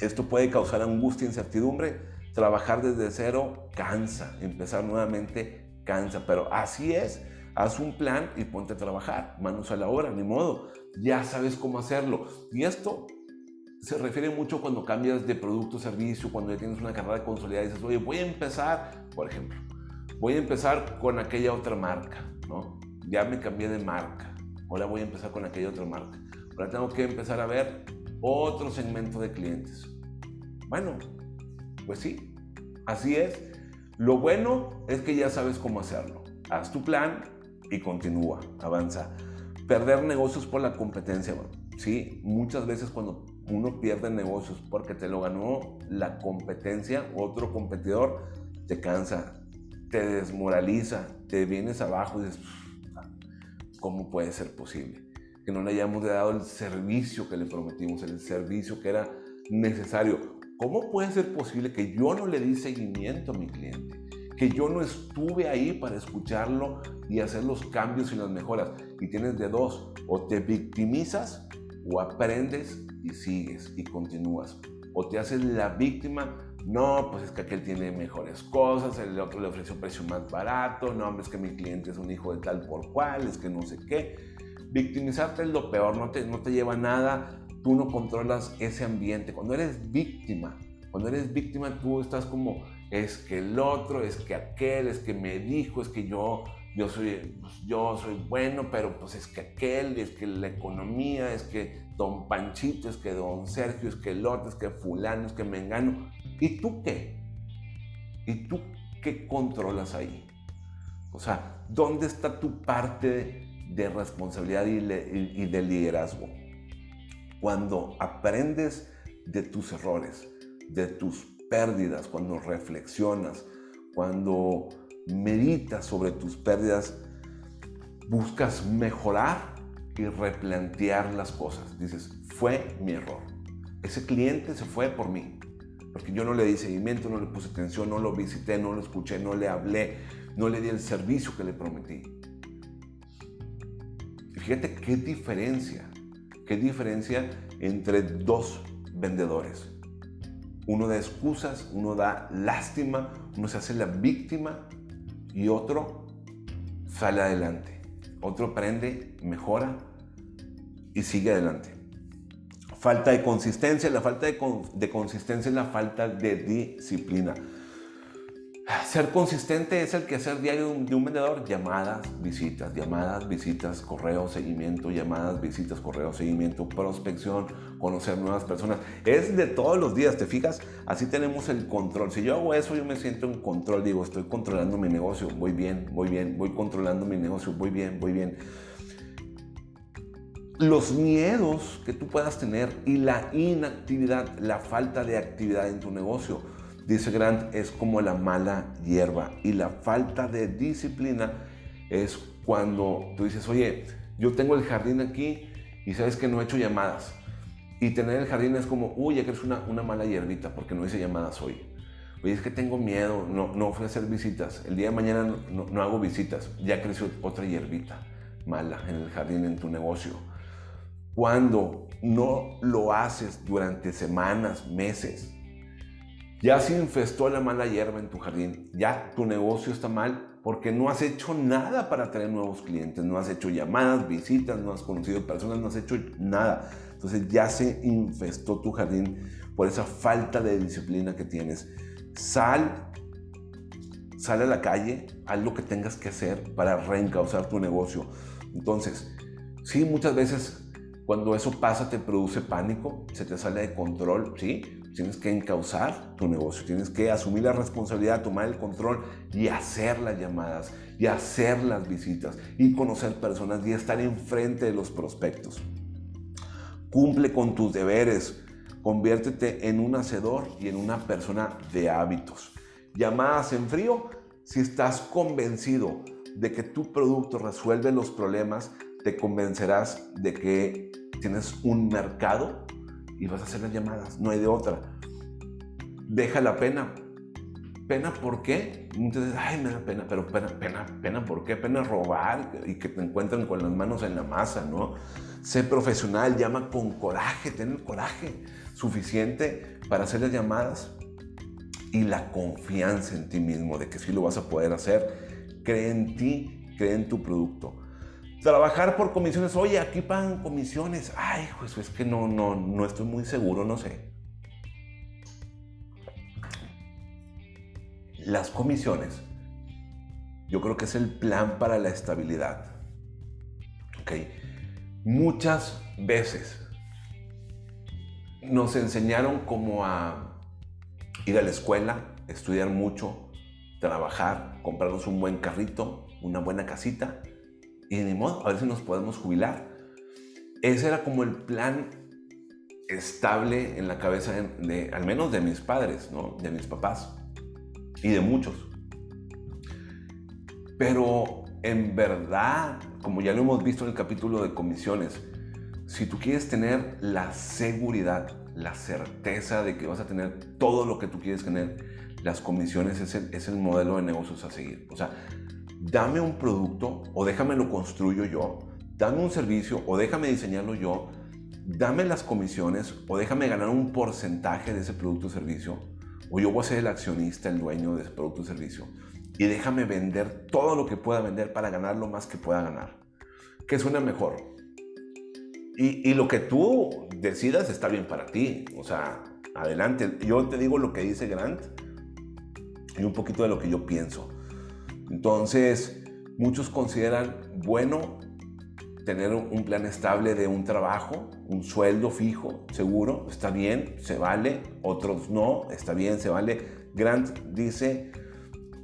Esto puede causar angustia, incertidumbre. Trabajar desde cero cansa. Empezar nuevamente cansa. Pero así es. Haz un plan y ponte a trabajar. Manos a la obra, ni modo. Ya sabes cómo hacerlo. Y esto se refiere mucho cuando cambias de producto o servicio, cuando ya tienes una carrera consolidada y dices, oye, voy a empezar, por ejemplo, voy a empezar con aquella otra marca, ¿no? Ya me cambié de marca, ahora voy a empezar con aquella otra marca. Ahora tengo que empezar a ver otro segmento de clientes. Bueno, pues sí, así es. Lo bueno es que ya sabes cómo hacerlo. Haz tu plan y continúa, avanza. Perder negocios por la competencia, Sí, muchas veces cuando uno pierde negocios porque te lo ganó la competencia, otro competidor, te cansa, te desmoraliza, te vienes abajo y dices, ¿cómo puede ser posible? Que no le hayamos dado el servicio que le prometimos, el servicio que era necesario. ¿Cómo puede ser posible que yo no le di seguimiento a mi cliente? Que yo no estuve ahí para escucharlo y hacer los cambios y las mejoras. Y tienes de dos, o te victimizas o aprendes y sigues y continúas. O te haces la víctima, no, pues es que aquel tiene mejores cosas, el otro le ofreció precio más barato, no, es que mi cliente es un hijo de tal por cual, es que no sé qué. Victimizarte es lo peor, no te, no te lleva a nada, tú no controlas ese ambiente. Cuando eres víctima, cuando eres víctima tú estás como, es que el otro, es que aquel, es que me dijo, es que yo yo soy, pues, yo soy bueno, pero pues es que aquel, es que la economía, es que don Panchito, es que don Sergio, es que el otro, es que fulano, es que me engano. ¿Y tú qué? ¿Y tú qué controlas ahí? O sea, ¿dónde está tu parte de, responsabilidad y, y de liderazgo? Cuando aprendes de tus errores, de tus pérdidas, cuando reflexionas, cuando meditas sobre tus pérdidas, buscas mejorar replantear las cosas. Dices, fue mi error. Ese cliente se fue por mí, porque yo no le di seguimiento, no le puse atención, no lo visité, no lo escuché, no le hablé, no le di el servicio que le prometí. fíjate qué diferencia, qué diferencia entre dos vendedores. Uno da excusas, uno da lástima, uno se hace la víctima y otro sale adelante. Otro aprende, mejora y sigue adelante. Falta de consistencia. La falta de, de consistencia es la falta de disciplina. Ser consistente es el que hacer diario de un vendedor. Llamadas, visitas, llamadas, visitas, correo, seguimiento, llamadas, visitas, correo, seguimiento, prospección, conocer nuevas personas. Es de todos los días, ¿te fijas? Así tenemos el control. Si yo hago eso, yo me siento en control. Digo, estoy controlando mi negocio. Voy bien, voy bien, voy controlando mi negocio. Voy bien, voy bien. Los miedos que tú puedas tener y la inactividad, la falta de actividad en tu negocio Dice Grant, es como la mala hierba y la falta de disciplina es cuando tú dices, oye, yo tengo el jardín aquí y sabes que no he hecho llamadas. Y tener el jardín es como, uy, ya que es una, mala hierbita porque no hice llamadas hoy. Oye, es que tengo miedo, no, no visitas. El día de mañana no, no hago visitas. Ya creció otra hierbita mala en el jardín, en tu negocio. Cuando no lo haces durante semanas, meses, ya se infestó la mala hierba en tu jardín, ya tu negocio está mal porque no has hecho nada para tener nuevos clientes, no has hecho llamadas, visitas, no has conocido personas, no has hecho nada. Entonces ya se infestó tu jardín por esa falta de disciplina que tienes. Sal, sal a la calle, haz lo que tengas que hacer para reencauzar tu negocio. Entonces, sí, muchas veces cuando eso pasa te produce pánico, se te sale de control, ¿sí? Tienes que encauzar tu negocio, tienes que asumir la responsabilidad, tomar el control y hacer las llamadas y hacer las visitas y conocer personas y estar enfrente de los prospectos. Cumple con tus deberes, conviértete en un hacedor y en una persona de hábitos. Llamadas en frío, si estás convencido de que tu producto resuelve los problemas, te convencerás de que tienes un mercado y vas a hacer las llamadas, no hay de otra. Deja la pena. ¿Pena por qué? Entonces, ay, me da pena, pero pena, pena, pena, ¿por qué? Pena robar y que te encuentren con las manos en la masa, ¿no? Sé profesional, llama con coraje, ten el coraje suficiente para hacer las llamadas y la confianza en ti mismo de que sí lo vas a poder hacer. Cree en ti, cree en tu producto. Trabajar por comisiones, oye, aquí pagan comisiones. Ay, pues es que no, no, no estoy muy seguro, no sé. Las comisiones, yo creo que es el plan para la estabilidad. ¿Ok? Muchas veces nos enseñaron como a ir a la escuela, estudiar mucho, trabajar, comprarnos un buen carrito, una buena casita y ni modo, a ver si nos podemos jubilar. ese era como el plan estable en la cabeza de, al menos de mis padres, ¿no? De mis papás y de muchos. Pero en verdad, como ya lo hemos visto en el capítulo de comisiones, si tú quieres tener la seguridad, la certeza de que vas a tener todo lo que tú quieres tener, las comisiones es el, es el modelo de negocios a seguir. O sea, dame un producto o déjame lo construyo yo, dame un servicio o déjame diseñarlo yo, dame las comisiones o déjame ganar un porcentaje de ese producto o servicio, o yo voy a ser el accionista, el dueño de ese producto o servicio, y déjame vender todo lo que pueda vender para ganar lo más que pueda ganar. ¿Qué suena mejor? Y, y lo que tú decidas está bien para ti. O sea, adelante. Yo te digo lo que dice Grant y un poquito de lo que yo pienso. Entonces, muchos consideran bueno tener un plan estable de un trabajo, un sueldo fijo, seguro, está bien, se vale, otros no, está bien, se vale. Grant dice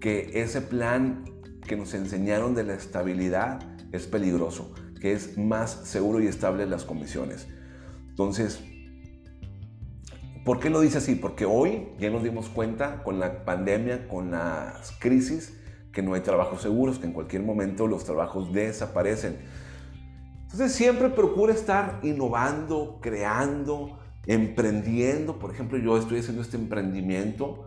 que ese plan que nos enseñaron de la estabilidad es peligroso, que es más seguro y estable las comisiones. Entonces, ¿por qué lo dice así? Porque hoy ya nos dimos cuenta con la pandemia, con las crisis, que no hay trabajos seguros, que en cualquier momento los trabajos desaparecen. Entonces siempre procura estar innovando, creando, emprendiendo. Por ejemplo, yo estoy haciendo este emprendimiento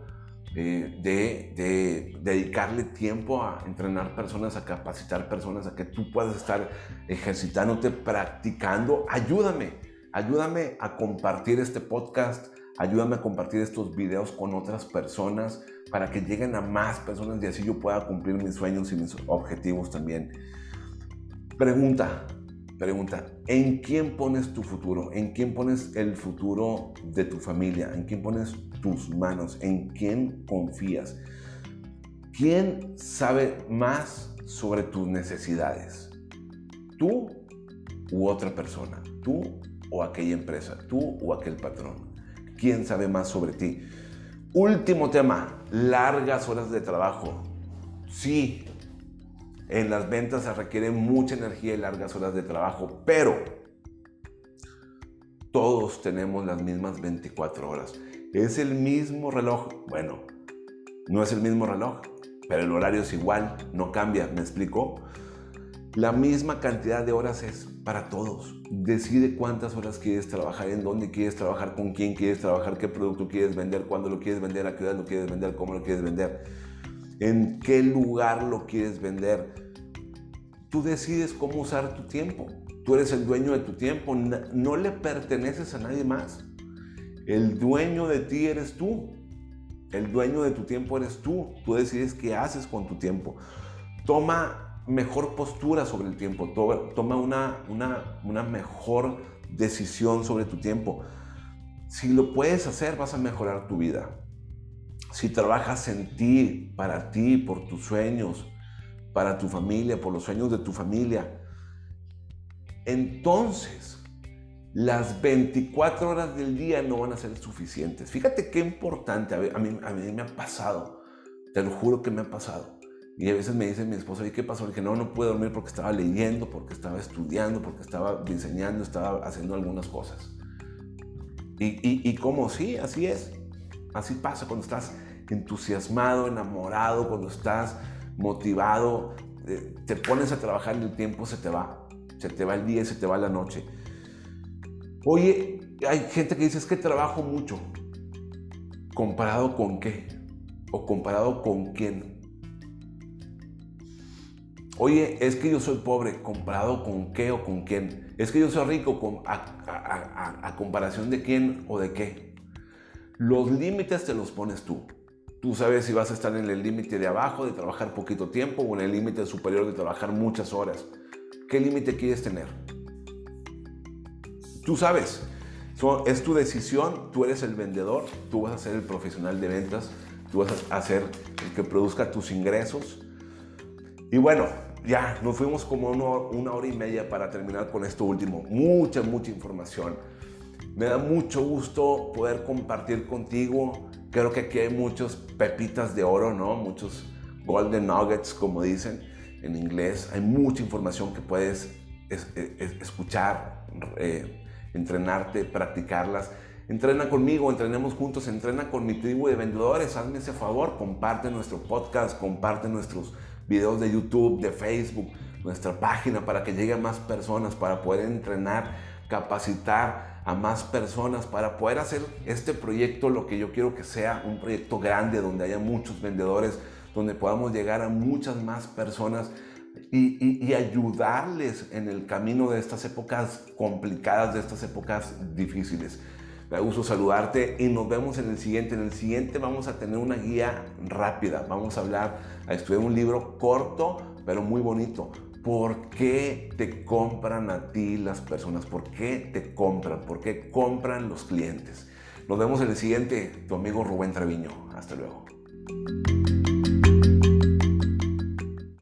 eh, de, dedicarle tiempo a entrenar personas, a capacitar personas, a que tú puedas estar ejercitándote, practicando. Ayúdame, ayúdame a compartir este podcast, ayúdame a compartir estos videos con otras personas para que lleguen a más personas y así yo pueda cumplir mis sueños y mis objetivos también. Pregunta, pregunta, ¿en quién pones tu futuro? ¿En quién pones el futuro de tu familia? ¿En quién pones tus manos? ¿En quién confías? ¿Quién sabe más sobre tus necesidades? ¿Tú u otra persona? ¿Tú o aquella empresa? ¿Tú o aquel patrón? ¿Quién sabe más sobre ti? Último tema, largas horas de trabajo. Sí, en las ventas se requiere mucha energía y largas horas de trabajo, pero todos tenemos las mismas 24 horas. Es el mismo reloj. Bueno, no es el mismo reloj, pero el horario es igual, no cambia, ¿me explico? La misma cantidad de horas es para todos. Decide cuántas horas quieres trabajar, en dónde quieres trabajar, con quién quieres trabajar, qué producto quieres vender, cuándo lo quieres vender, a qué hora lo quieres vender, cómo lo quieres vender en qué lugar lo quieres vender. Tú decides cómo usar tu tiempo. Tú eres el dueño de tu tiempo. No le perteneces a nadie más. El dueño de ti eres tú. El dueño de tu tiempo eres tú. Tú decides qué haces con tu tiempo. Toma mejor postura sobre el tiempo. Toma una, una, mejor decisión sobre tu tiempo. Si lo puedes hacer, vas a mejorar tu vida si trabajas en ti, para ti, por tus sueños, para tu familia, por los sueños de tu familia, entonces las 24 horas del día no van a ser suficientes. Fíjate qué importante, a mí, a mí me ha pasado, te lo juro que me ha pasado. Y a veces me dice mi esposa, ¿y qué pasó? Le dije, no, no pude dormir porque estaba leyendo, porque estaba estudiando, porque estaba diseñando, estaba haciendo algunas cosas. Y, y, y como sí, así es. Así pasa cuando estás entusiasmado, enamorado, cuando estás motivado, eh, te pones a trabajar y el tiempo se te va. Se te va el día se te va la noche. Oye, hay gente que dice es que trabajo mucho. ¿Comparado con qué? ¿O comparado con quién? Oye, es que yo soy pobre, ¿comparado con qué o con quién? Es que yo soy rico, a comparación de quién o de qué? Los límites te los pones tú. Tú sabes si vas a estar en el límite de abajo de trabajar poquito tiempo o en el límite superior de trabajar muchas horas. ¿Qué límite quieres tener? Tú sabes. es tu decisión, tú eres el vendedor, tú vas a ser el profesional de ventas, tú vas a ser el que produzca tus ingresos. Y bueno, ya nos fuimos como una hora y media para terminar con esto último. Mucha, mucha información. Me da mucho gusto poder compartir contigo. Creo que aquí hay muchos pepitas de oro, ¿no? Muchos golden nuggets, como dicen en inglés. Hay mucha información que puedes escuchar, eh, entrenarte, practicarlas. Entrena conmigo, entrenemos juntos, entrena con mi tribu de vendedores. Hazme ese favor, comparte nuestro podcast, comparte nuestros videos de YouTube, de Facebook, nuestra página para que llegue a más personas, para poder entrenar, capacitar a más personas, para poder hacer este proyecto lo que yo quiero que sea, un proyecto grande donde haya muchos vendedores, donde podamos llegar a muchas más personas y, ayudarles en el camino de estas épocas complicadas, de estas épocas difíciles. Me gusto saludarte y nos vemos en el siguiente. En el siguiente vamos a tener una guía rápida. Vamos a hablar, a estudiar un libro corto, pero muy bonito. ¿Por qué te compran a ti las personas? ¿Por qué te compran? ¿Por qué compran los clientes? Nos vemos en el siguiente. Tu amigo Rubén Treviño. Hasta luego.